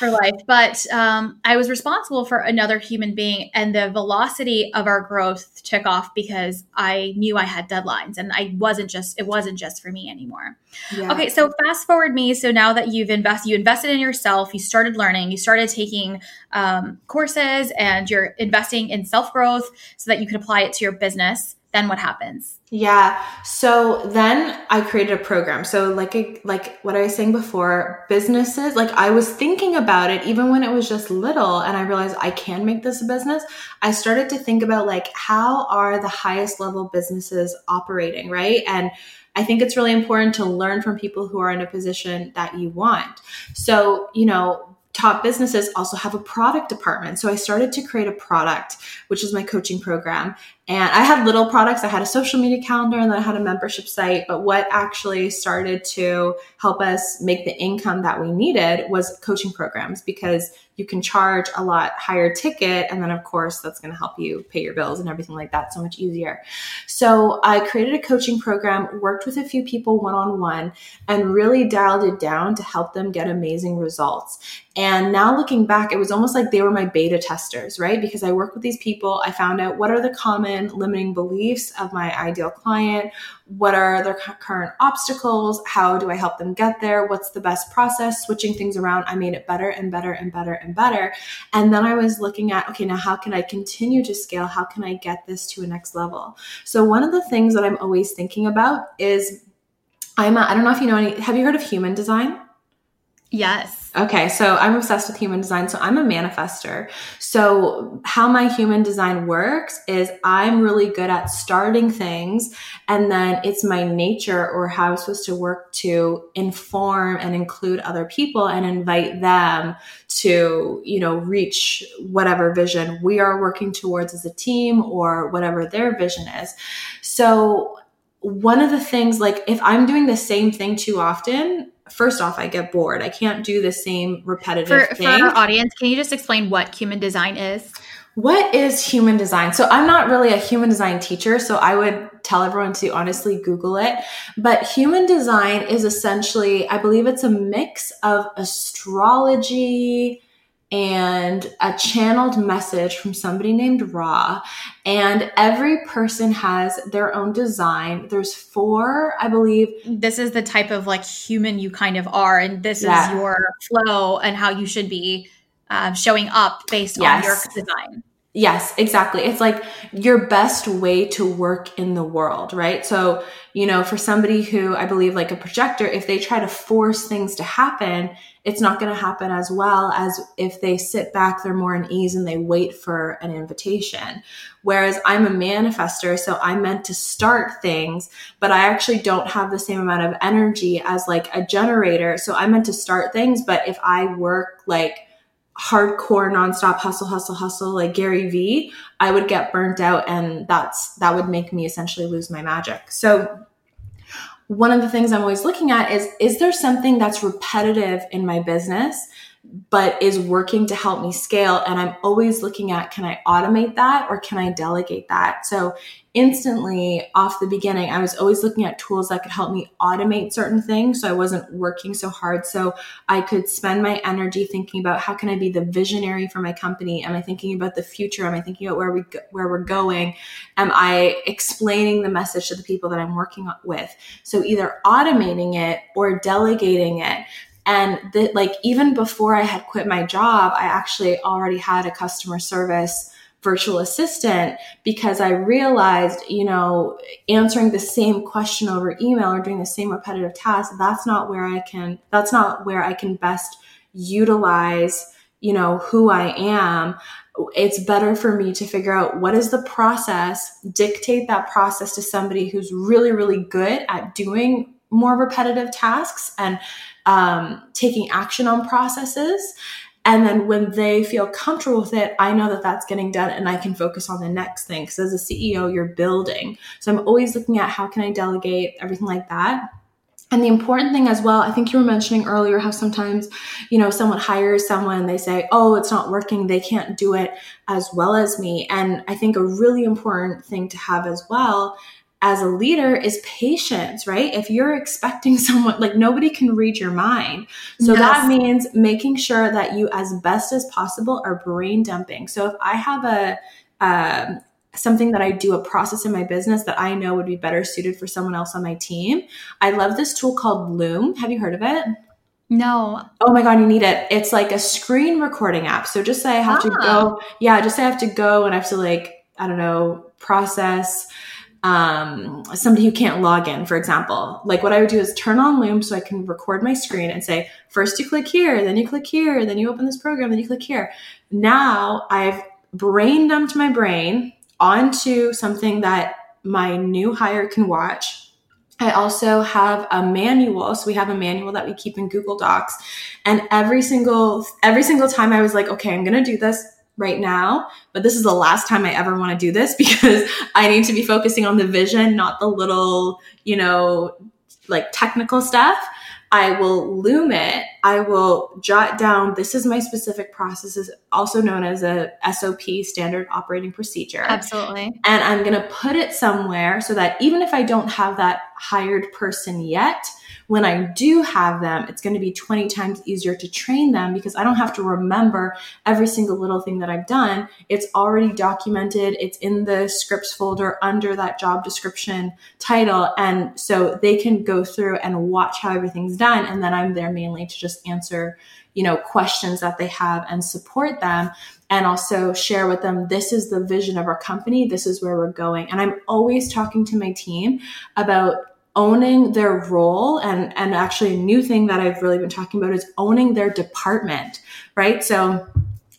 for life. But um, I was responsible for another human being, and the velocity of our growth took off because I knew I had deadlines, and I wasn't just it wasn't just for me anymore. Yeah. Okay, so fast forward me. So now that you've invested, you invested in yourself, you started learning, you started taking um, courses, and you're investing in self growth so that you can apply it to your business. Then what happens? Yeah. So then I created a program. So like I, like what I was saying before, businesses, like I was thinking about it even when it was just little and I realized I can make this a business. I started to think about like how are the highest level businesses operating, right? And I think it's really important to learn from people who are in a position that you want. So, you know, top businesses also have a product department. So I started to create a product, which is my coaching program. And I had little products. I had a social media calendar and then I had a membership site. But what actually started to help us make the income that we needed was coaching programs because you can charge a lot higher ticket. And then, of course, that's going to help you pay your bills and everything like that so much easier. So I created a coaching program, worked with a few people one on one, and really dialed it down to help them get amazing results. And now looking back, it was almost like they were my beta testers, right? Because I work with these people, I found out what are the common limiting beliefs of my ideal client, what are their current obstacles, how do I help them get there, what's the best process, switching things around. I made it better and better and better and better. And then I was looking at, okay, now how can I continue to scale? How can I get this to a next level? So one of the things that I'm always thinking about is I'm a, I don't know if you know any, have you heard of human design? Yes. Okay, so I'm obsessed with human design. So I'm a manifester. So, how my human design works is I'm really good at starting things, and then it's my nature or how I'm supposed to work to inform and include other people and invite them to, you know, reach whatever vision we are working towards as a team or whatever their vision is. So, one of the things, like if I'm doing the same thing too often, first off, I get bored. I can't do the same repetitive for, thing. For our audience, can you just explain what human design is? What is human design? So I'm not really a human design teacher, so I would tell everyone to honestly Google it. But human design is essentially, I believe it's a mix of astrology, and a channeled message from somebody named Ra. And every person has their own design. There's four, I believe. This is the type of like human you kind of are, and this yeah. is your flow and how you should be uh, showing up based yes. on your design. Yes, exactly. It's like your best way to work in the world, right? So, you know, for somebody who I believe like a projector, if they try to force things to happen, it's not going to happen as well as if they sit back, they're more in ease and they wait for an invitation. Whereas I'm a manifester, so I'm meant to start things, but I actually don't have the same amount of energy as like a generator. So I'm meant to start things, but if I work like, hardcore nonstop hustle hustle hustle like Gary Vee, I would get burnt out and that's that would make me essentially lose my magic. So one of the things I'm always looking at is is there something that's repetitive in my business but is working to help me scale and I'm always looking at can I automate that or can I delegate that? So instantly off the beginning, I was always looking at tools that could help me automate certain things so I wasn't working so hard. So I could spend my energy thinking about how can I be the visionary for my company? Am I thinking about the future? Am I thinking about where we go, where we're going? Am I explaining the message to the people that I'm working with? So either automating it or delegating it. And like even before I had quit my job, I actually already had a customer service virtual assistant because I realized, you know, answering the same question over email or doing the same repetitive task, that's not where I can, that's not where I can best utilize, you know, who I am. It's better for me to figure out what is the process, dictate that process to somebody who's really, really good at doing more repetitive tasks and um, taking action on processes and then when they feel comfortable with it, I know that that's getting done and I can focus on the next thing. Because as a CEO, you're building. So I'm always looking at how can I delegate, everything like that. And the important thing as well, I think you were mentioning earlier how sometimes, you know, someone hires someone, they say, oh, it's not working, they can't do it as well as me. And I think a really important thing to have as well as a leader is patience, right? If you're expecting (laughs) someone, like nobody can read your mind. So yes. that means making sure that you, as best as possible, are brain dumping. So if I have a, um, something that I do, a process in my business that I know would be better suited for someone else on my team, I love this tool called Loom. Have you heard of it? No. Oh my God, you need it. It's like a screen recording app. So just say I have ah. to go, yeah, just say I have to go and I have to like, I don't know, process um, somebody who can't log in, for example. Like what I would do is turn on Loom so I can record my screen and say, first you click here, then you click here, then you open this program, then you click here. Now I've brain dumped my brain onto something that my new hire can watch. I also have a manual. So we have a manual that we keep in Google Docs. And every single every single time I was like, okay, I'm to do this right now, but this is the last time I ever want to do this (laughs) because I need to be focusing on the vision, not the little, you know, like technical stuff. I will loom it I will jot down this is my specific process, is also known as a SOP, standard operating procedure. Absolutely. And I'm going to put it somewhere so that even if I don't have that hired person yet, when I do have them, it's going to be 20 times easier to train them because I don't have to remember every single little thing that I've done. It's already documented, it's in the scripts folder under that job description title. And so they can go through and watch how everything's done. And then I'm there mainly to just answer you know questions that they have and support them and also share with them this is the vision of our company this is where we're going and i'm always talking to my team about owning their role and and actually a new thing that I've really been talking about is owning their department, right? So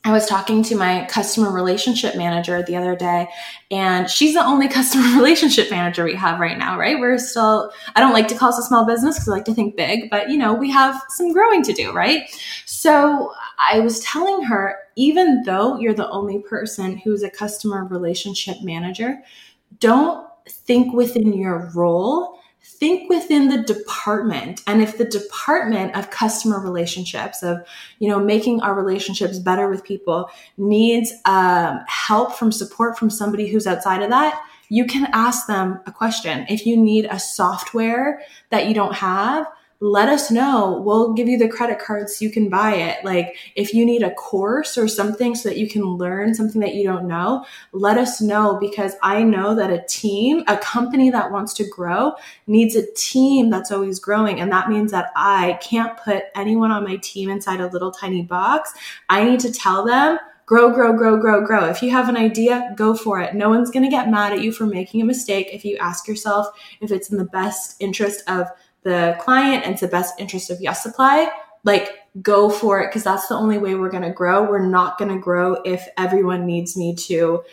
I was talking to my customer relationship manager the other day, and she's the only (laughs) customer relationship manager we have right now, right? We're still, I don't like to call us a small business because I like to think big, but you know, we have some growing to do, right? So I was telling her, even though you're the only person who's a customer relationship manager, don't think within your role think within the department and if the department of customer relationships of you know making our relationships better with people needs um, help from support from somebody who's outside of that you can ask them a question. If you need a software that you don't have let us know. We'll give you the credit cards so you can buy it. Like if you need a course or something so that you can learn something that you don't know, let us know because I know that a team, a company that wants to grow needs a team that's always growing. And that means that I can't put anyone on my team inside a little tiny box. I need to tell them grow, grow, grow, grow, grow. If you have an idea, go for it. No one's going to get mad at you for making a mistake if you ask yourself if it's in the best interest of the client and it's the best interest of Yes Supply, like go for it because that's the only way we're going to grow. We're not going to grow if everyone needs me to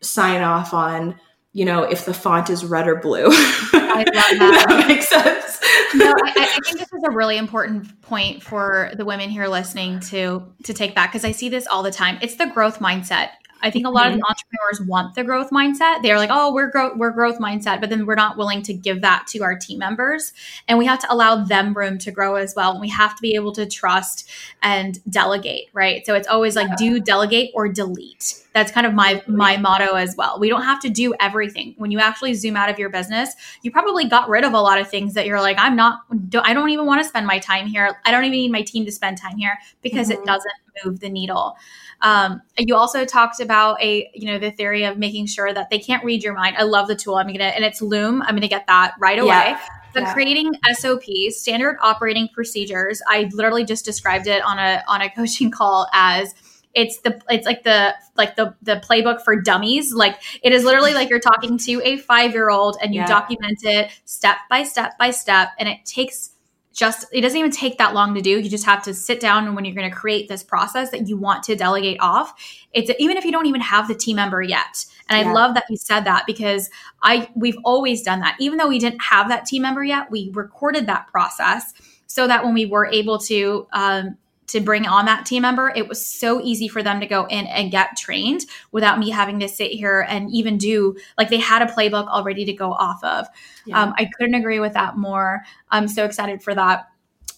sign off on, you know, if the font is red or blue. (laughs) I love that. that makes sense. no, I, I, think this is a really important point for the women here listening to to take back because I see this all the time. It's the growth mindset. I think a lot mm-hmm. of entrepreneurs want the growth mindset. They're like, "Oh, we're growth, we're growth mindset," but then we're not willing to give that to our team members, and we have to allow them room to grow as well. And we have to be able to trust and delegate, right? So it's always like, do delegate or delete. That's kind of my my motto as well. We don't have to do everything. When you actually zoom out of your business, you probably got rid of a lot of things that you're like, I'm not. I don't even want to spend my time here. I don't even need my team to spend time here because mm-hmm. it doesn't move the needle. Um, you also talked about a, you know, the theory of making sure that they can't read your mind. I love the tool. I'm gonna, and it's Loom. I'm gonna get that right away. Yeah. But yeah. creating SOPs, standard operating procedures. I literally just described it on a on a (laughs) coaching call as it's the it's like the like the the playbook for dummies like it is literally like you're talking to a 5 year old and you yeah. document it step by step by step and it takes just it doesn't even take that long to do. You just have to sit down and when you're going to create this process that you want to delegate off. It's even if you don't even have the team member yet. And yeah. i love that you said that because i we've always done that. Even though we didn't have that team member yet we recorded that process so that when we were able to um, to bring on that team member, it was so easy for them to go in and get trained without me having to sit here and even do like they had a playbook already to go off of. Yeah. Um, I couldn't agree with that more. I'm so excited for that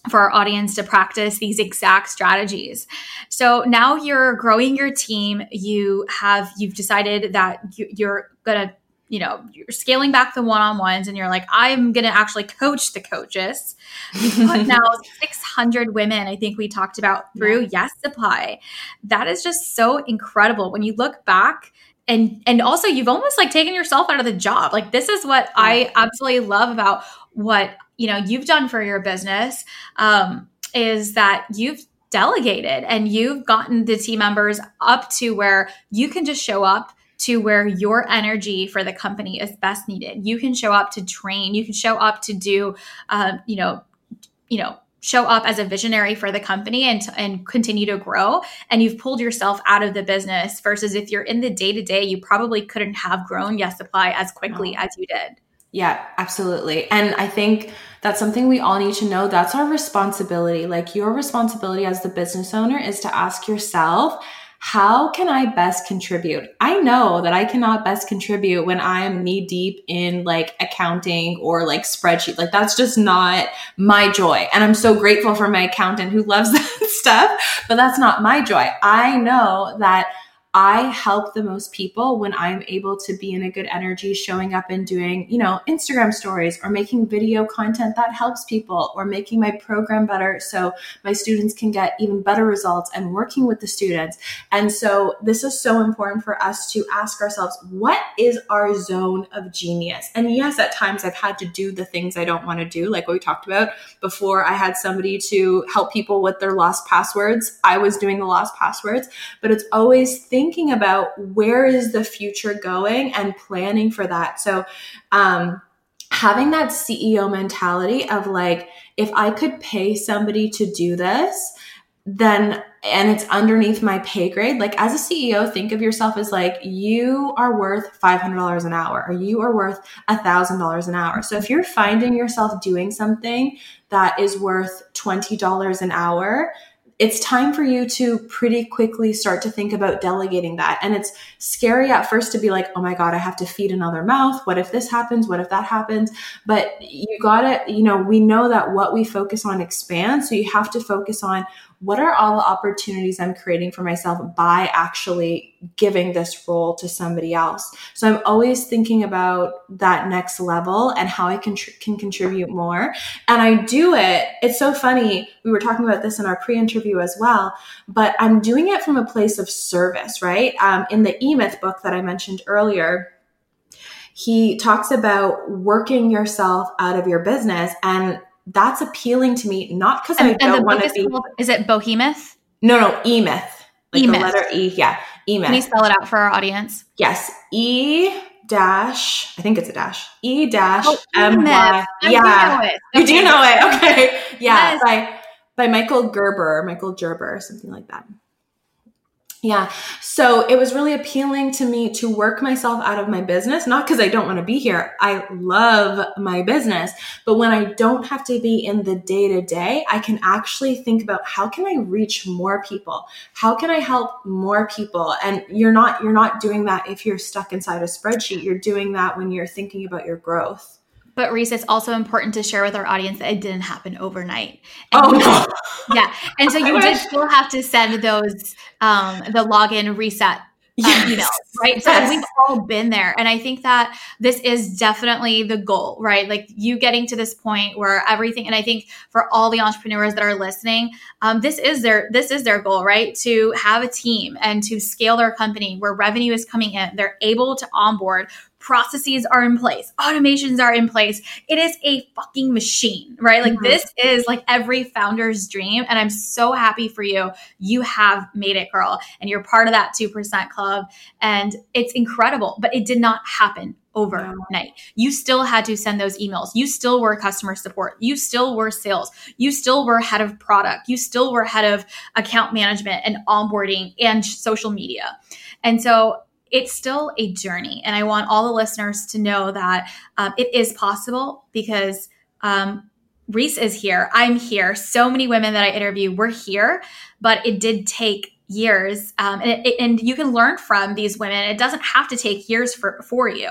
for our audience to practice these exact strategies. So now you're growing your team. You have you've decided that you're gonna you know, you're scaling back the one on ones and you're like, I'm going to actually coach the coaches. (laughs) now 600 women, I think we talked about through yeah. Yes Supply. That is just so incredible. When you look back, and and also you've almost like taken yourself out of the job like this is what yeah. i absolutely love about what you know you've done for your business um, is that you've delegated and you've gotten the team members up to where you can just show up to where your energy for the company is best needed. You can show up to train. You can show up to do, um, you know, you know, show up as a visionary for the company and and continue to grow. And you've pulled yourself out of the business versus if you're in the day to day, you probably couldn't have grown Yes Supply as quickly as you did. Yeah, absolutely. And I think that's something we all need to know. That's our responsibility. Like your responsibility as the business owner is to ask yourself, how can I best contribute? I know that I cannot best contribute when I am knee deep in like accounting or like spreadsheet. Like that's just not my joy. And I'm so grateful for my accountant who loves (laughs) that stuff, but that's not my joy. I know that I help the most people when I'm able to be in a good energy, showing up and doing, you know, Instagram stories or making video content that helps people or making my program better so my students can get even better results and working with the students. And so this is so important for us to ask ourselves, what is our zone of genius? And yes, at times I've had to do the things I don't want to do, like what we talked about before. I had somebody to help people with their lost passwords. I was doing the lost passwords, but it's always thinking about where is the future going and planning for that. So, um, having that CEO mentality of like, if I could pay somebody to do this, then and it's underneath my pay grade like as a ceo think of yourself as like you are worth $500 an hour or you are worth $1000 an hour so if you're finding yourself doing something that is worth $20 an hour it's time for you to pretty quickly start to think about delegating that. And it's scary at first to be like, oh my God, I have to feed another mouth. What if this happens? What if that happens? But you gotta, you know, we know that what we focus on expands. So you have to focus on what are all the opportunities I'm creating for myself by actually giving this role to somebody else? So I'm always thinking about that next level and how I can, can contribute more. And I do it. It's so funny. We were talking about this in our pre interview as well, but I'm doing it from a place of service, right? Um, in the E Myth book that I mentioned earlier, he talks about working yourself out of your business and that's appealing to me, not because I don't want to be. Called, is it Behemoth? No, no, E Myth. Like E-myth. the letter E. Yeah. E Myth. Can you spell it out for our audience? Yes. E dash, I think it's a dash. E dash oh, M Y. Yeah. You do know it. Okay. Yeah. Yes. By, by Michael Gerber, Michael Gerber, something like that. Yeah. So it was really appealing to me to work myself out of my business, not because I don't want to be here. I love my business, but when I don't have to be in the day to day, I can actually think about how can I reach more people? How can I help more people? And you're not, you're not doing that if you're stuck inside a spreadsheet. You're doing that when you're thinking about your growth. But Reese, it's also important to share with our audience that it didn't happen overnight. And oh no! Yeah, and so (laughs) you did still have to send those um, the login reset yes. um, emails, right? So yes. we've all been there, and I think that this is definitely the goal, right? Like you getting to this point where everything, and I think for all the entrepreneurs that are listening, um, this is their this is their goal, right? To have a team and to scale their company where revenue is coming in, they're able to onboard processes are in place, automations are in place. It is a fucking machine, right? Like mm-hmm. this is like every founder's dream. And I'm so happy for you. You have made it, girl. And you're part of that 2% club. And it's incredible, but it did not happen overnight. You still had to send those emails. You still were customer support. You still were sales. You still were head of product. You still were head of account management and onboarding and social media. And so it's still a journey. And I want all the listeners to know that um, it is possible because um, Reese is here. I'm here. So many women that I interview were here, but it did take years um, and, it, and, you can learn from these women it doesn't have to take years for, for you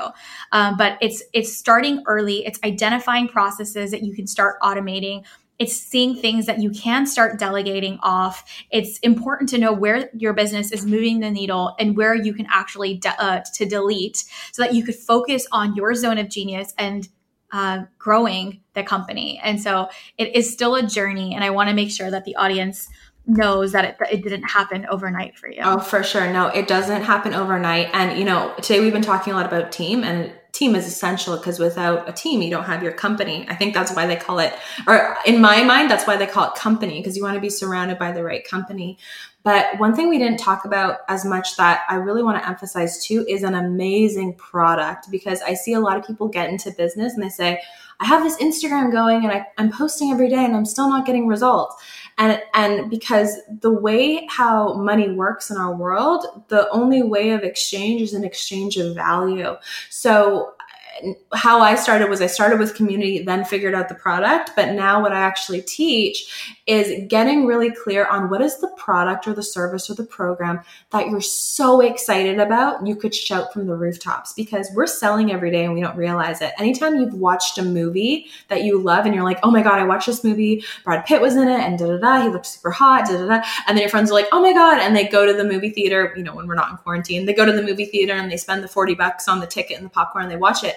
um, but it's it's starting early it's identifying processes that you can start automating it's seeing things that you can start delegating off. It's important to know where your business is moving the needle and where you can actually de- uh, to delete so that you could focus on your zone of genius and uh, growing the company. And so it is still a journey. And I want to make sure that the audience knows that it, that it didn't happen overnight for you. Oh, for sure. No, it doesn't happen overnight. And, you know, today we've been talking a lot about team and team is essential because without a team, you don't have your company. I think that's why they call it, or in my mind, that's why they call it company because you want to be surrounded by the right company. But one thing we didn't talk about as much that I really want to emphasize too is an amazing product because I see a lot of people get into business and they say, I have this Instagram going and I, I'm posting every day and I'm still not getting results and and because the way how money works in our world the only way of exchange is an exchange of value. So how I started was I started with community, then figured out the product. But now what I actually teach is getting really clear on what is the product or the service or the program that you're so excited about, you could shout from the rooftops because we're selling every day and we don't realize it. Anytime you've watched a movie that you love and you're like, oh my God, I watched this movie, Brad Pitt was in it and da da da, he looked super hot, da da da. And then your friends are like, oh my God. And they go to the movie theater, you know, when we're not in quarantine, they go to the movie theater and they spend the 40 bucks on the ticket and the popcorn and they watch it.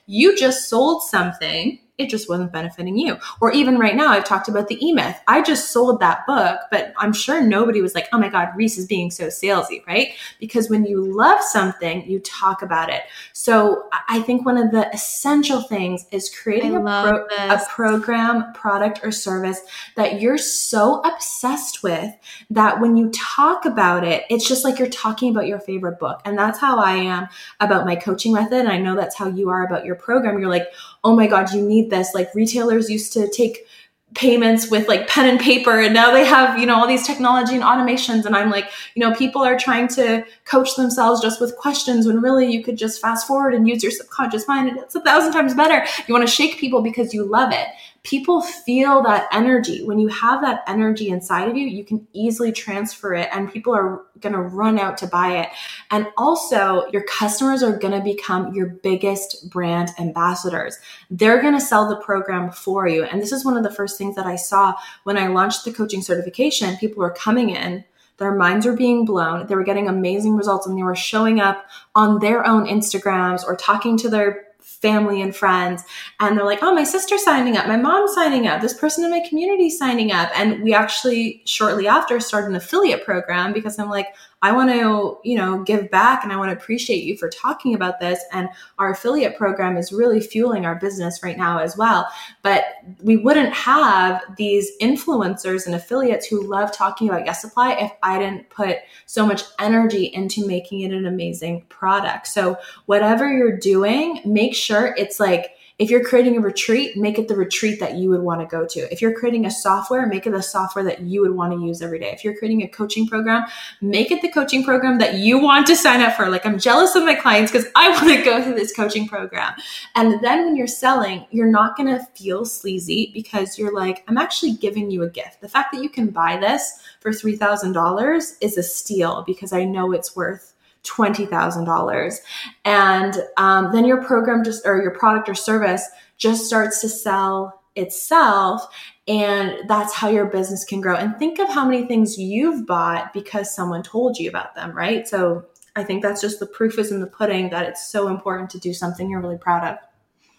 You just sold something it just wasn't benefiting you. Or even right now, I've talked about the E Myth. I just sold that book, but I'm sure nobody was like, oh my God, Reese is being so salesy, right? Because when you love something, you talk about it. So I think one of the essential things is creating a, pro- a program, product, or service that you're so obsessed with that when you talk about it, it's just like you're talking about your favorite book. And that's how I am about my coaching method. And I know that's how you are about your program. You're like, oh my God, you need this. Like retailers used to take payments with like pen and paper and now they have you know all these technology and automations and i'm like you know people are trying to coach themselves just with questions when really you could just fast forward and use your subconscious mind and it's a thousand times better you want to shake people because you love it people feel that energy. When you have that energy inside of you, you can easily transfer it and people are going to run out to buy it. And also, your customers are going to become your biggest brand ambassadors. They're going to sell the program for you. And this is one of the first things that I saw when I launched the coaching certification. People were coming in their minds were being blown. They were getting amazing results and they were showing up on their own Instagrams or talking to their family and friends and they're like oh my sister's signing up my mom's signing up this person in my community signing up and we actually shortly after started an affiliate program because i'm like I want to, you know, give back and I want to appreciate you for talking about this. And our affiliate program is really fueling our business right now as well. But we wouldn't have these influencers and affiliates who love talking about Yes Supply if I didn't put so much energy into making it an amazing product. So whatever you're doing, make sure it's like, if you're creating a retreat, make it the retreat that you would want to go to. If you're creating a software, make it the software that you would want to use every day. If you're creating a coaching program, make it the coaching program that you want to sign up for. Like I'm jealous of my clients because I (laughs) want to go through this coaching program. And then when you're selling, you're not going to feel sleazy because you're like, I'm actually giving you a gift. The fact that you can buy this for $3,000 is a steal because I know it's worth $20,000. And um, then your program just, or your product or service just starts to sell itself. And that's how your business can grow. And think of how many things you've bought because someone told you about them, right? So I think that's just the proof is in the pudding that it's so important to do something you're really proud of.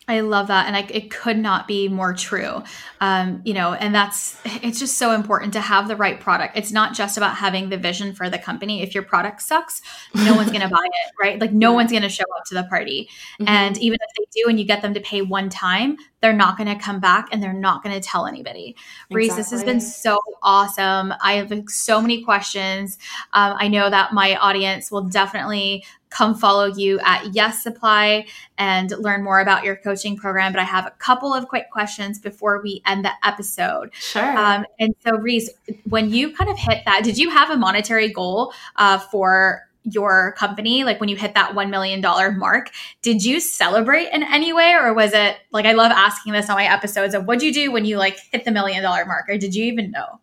I love that. And I, it could not be more true. Um, you know, and that's, it's just so important to have the right product. It's not just about having the vision for the company. If your product sucks, no one's going to buy it, right? Like no one's going to show up to the party. Mm-hmm. And even if they do and you get them to pay one time, they're not going to come back and they're not going to tell anybody. Exactly. Reese, this has been so awesome. I have so many questions. Um, I know that my audience will definitely come follow you at Yes Supply and learn more about your coaching program. But I have a couple of quick questions before we end the episode. Sure. Um, and so, Reese, when you kind of hit that, did you have a monetary goal uh, for your company like when you hit that $1 million mark did you celebrate in any way or was it like i love asking this on my episodes of what do you do when you like hit the million dollar mark or did you even know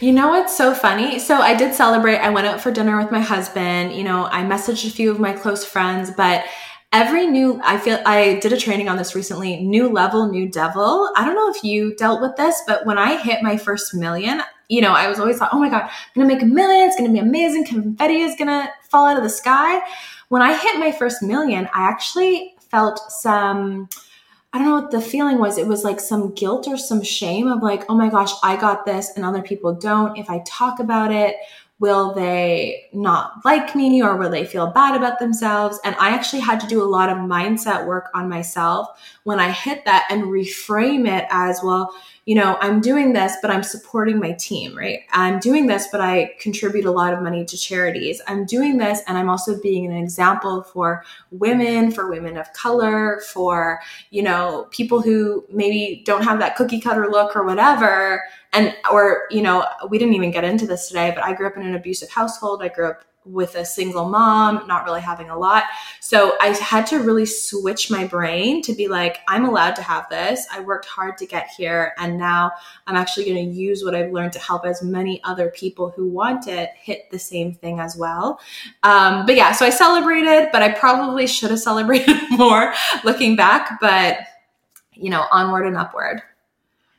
you know what's so funny? So I did celebrate. I went out for dinner with my husband. You know, I messaged a few of my close friends, but every new I feel I did a training on this recently, new level, new devil. I don't know if you dealt with this, but when I hit my first million, you know, I was always thought, "Oh my god, I'm to make a million. It's to be amazing. Confetti is to fall out of the sky." When I hit my first million, I actually felt some I don't know what the feeling was. It was like some guilt or some shame of like, oh my gosh, I got this and other people don't. If I talk about it, will they not like me or will they feel bad about themselves? And I actually had to do a lot of mindset work on myself when I hit that and reframe it as well you know, I'm doing this, but I'm supporting my team, right? I'm doing this, but I contribute a lot of money to charities. I'm doing this, and I'm also being an example for women, for women of color, for, you know, people who maybe don't have that cookie cutter look or whatever. And, or, you know, we didn't even get into this today, but I grew up in an abusive household. I grew up with a single mom, not really having a lot. So I had to really switch my brain to be like, I'm allowed to have this. I worked hard to get here. And now I'm actually going to use what I've learned to help as many other people who want it hit the same thing as well. Um, but yeah, so I celebrated, but I probably should have celebrated (laughs) more looking back. But, you know, onward and upward.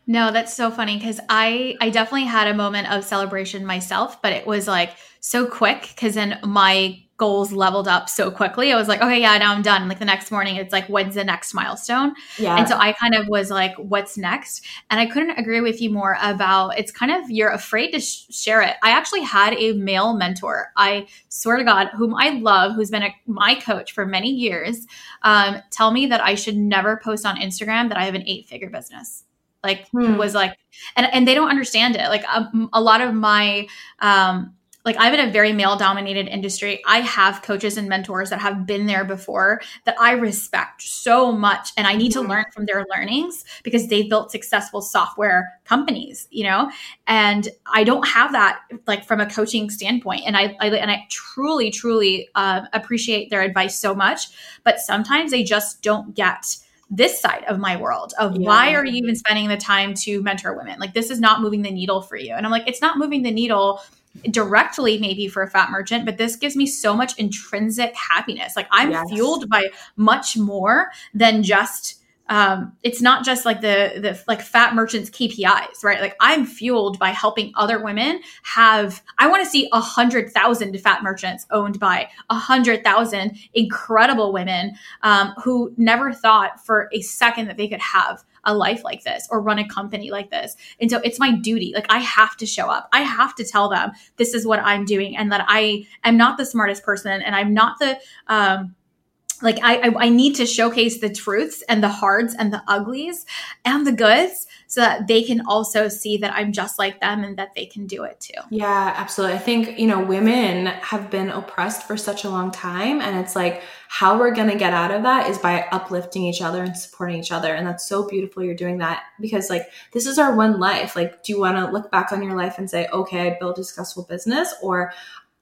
No, that's so funny because I I definitely had a moment of celebration myself, but it was like so quick because then my goals leveled up so quickly. I was like, okay, yeah, now I'm done. Like the next morning, it's like, when's the next milestone? Yeah. And so I kind of was like, what's next? And I couldn't agree with you more about it's kind of you're afraid to sh- share it. I actually had a male mentor. I swear to God, whom I love, who's been a, my coach for many years, um, tell me that I should never post on Instagram that I have an eight figure business like hmm. was like and and they don't understand it like a, um, a lot of my um like I'm in a very male dominated industry. I have coaches and mentors that have been there before that I respect so much and I need to mm-hmm. learn from their learnings because they've built successful software companies, you know? And I don't have that like from a coaching standpoint and I, I and I truly truly uh, appreciate their advice so much, but sometimes they just don't get this side of my world of yeah. why are you even spending the time to mentor women? Like this is not moving the needle for you. And I'm like, it's not moving the needle directly maybe for a fat merchant but this gives me so much intrinsic happiness like i'm yes. fueled by much more than just um, it's not just like the the like fat merchants KPIs, right? Like I'm fueled by helping other women have. I want to see a hundred thousand fat merchants owned by a hundred thousand incredible women um, who never thought for a second that they could have a life like this or run a company like this. And so it's my duty. Like I have to show up. I have to tell them this is what I'm doing and that I am not the smartest person and I'm not the um like I, I, I need to showcase the truths and the hards and the uglies and the goods so that they can also see that I'm just like them and that they can do it too. Yeah, absolutely. I think, you know, women have been oppressed for such a long time and it's like how we're going to get out of that is by uplifting each other and supporting each other and that's so beautiful you're doing that because like this is our one life. Like do you want to look back on your life and say, "Okay, I built a successful business," or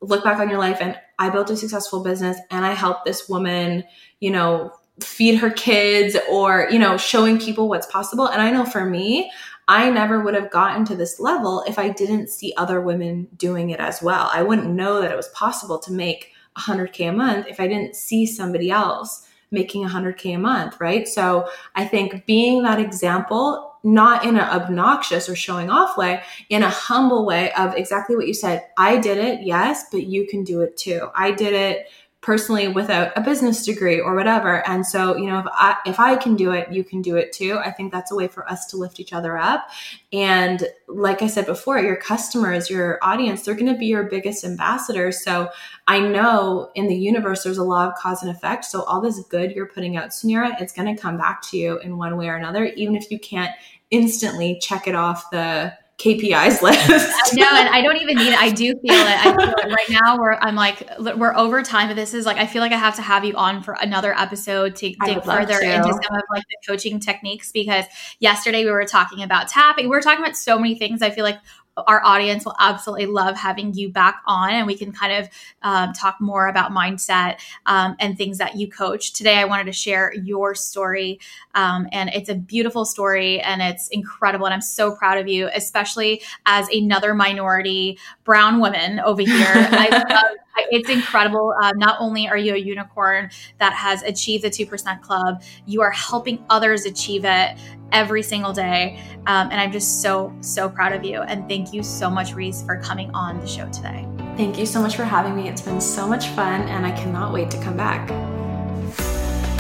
look back on your life and I built a successful business and I helped this woman, you know, feed her kids or, you know, showing people what's possible. And I know for me, I never would have gotten to this level if I didn't see other women doing it as well. I wouldn't know that it was possible to make 100K a month if I didn't see somebody else making 100K a month, right? So I think being that example not in an obnoxious or showing off way, in a humble way of exactly what you said. I did it, yes, but you can do it too. I did it personally without a business degree or whatever. And so, you know, if I if I can do it, you can do it too. I think that's a way for us to lift each other up. And like I said before, your customers, your audience, they're going to be your biggest ambassadors. So, I know in the universe there's a law of cause and effect. So all this good you're putting out, Suneera, it's going to come back to you in one way or another, even if you can't instantly check it off the KPIs list. no, and I don't even need it. I do feel it. I feel it right now. Where I'm like, we're over time, but this is like, I feel like I have to have you on for another episode to dig further to. into some of like the coaching techniques because yesterday we were talking about tapping. We were talking about so many things. I feel like our audience will absolutely love having you back on and we can kind of um, talk more about mindset um, and things that you coach. Today i wanted to share your story um, and it's a beautiful story and it's incredible and i'm so proud of you especially as another minority brown woman over here. I (laughs) love it's incredible. Uh, not only are you a unicorn that has achieved the 2% club, you are helping others achieve it every single day. Um, and I'm just so, so proud of you. And thank you so much, Reese, for coming on the show today. Thank you so much for having me. It's been so much fun, and I cannot wait to come back.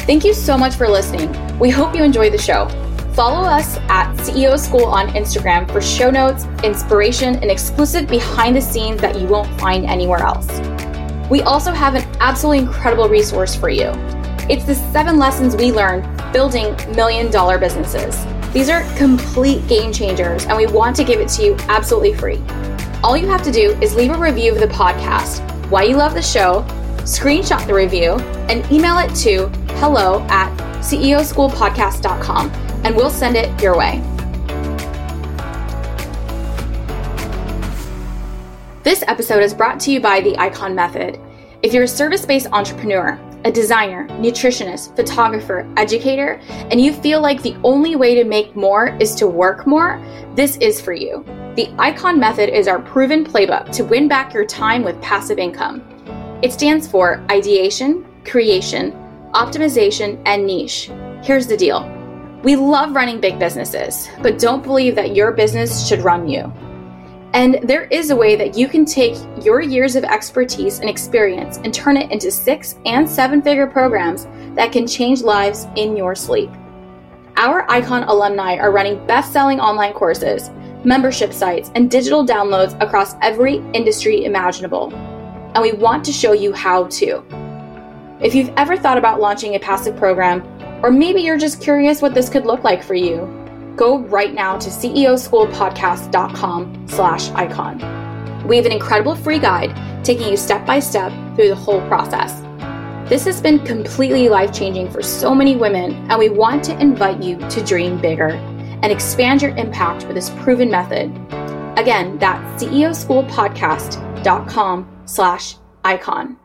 Thank you so much for listening. We hope you enjoyed the show. Follow us at CEO School on Instagram for show notes, inspiration, and exclusive behind the scenes that you won't find anywhere else. We also have an absolutely incredible resource for you. It's the seven lessons we learned building million dollar businesses. These are complete game changers, and we want to give it to you absolutely free. All you have to do is leave a review of the podcast, why you love the show, screenshot the review, and email it to hello at ceoschoolpodcast.com, and we'll send it your way. This episode is brought to you by the Icon Method. If you're a service based entrepreneur, a designer, nutritionist, photographer, educator, and you feel like the only way to make more is to work more, this is for you. The ICON method is our proven playbook to win back your time with passive income. It stands for ideation, creation, optimization, and niche. Here's the deal we love running big businesses, but don't believe that your business should run you. And there is a way that you can take your years of expertise and experience and turn it into six and seven figure programs that can change lives in your sleep. Our Icon alumni are running best selling online courses, membership sites, and digital downloads across every industry imaginable. And we want to show you how to. If you've ever thought about launching a passive program, or maybe you're just curious what this could look like for you, go right now to ceoschoolpodcast.com slash icon. We have an incredible free guide taking you step by step through the whole process. This has been completely life changing for so many women, and we want to invite you to dream bigger and expand your impact with this proven method. Again, that's ceoschoolpodcast.com slash icon.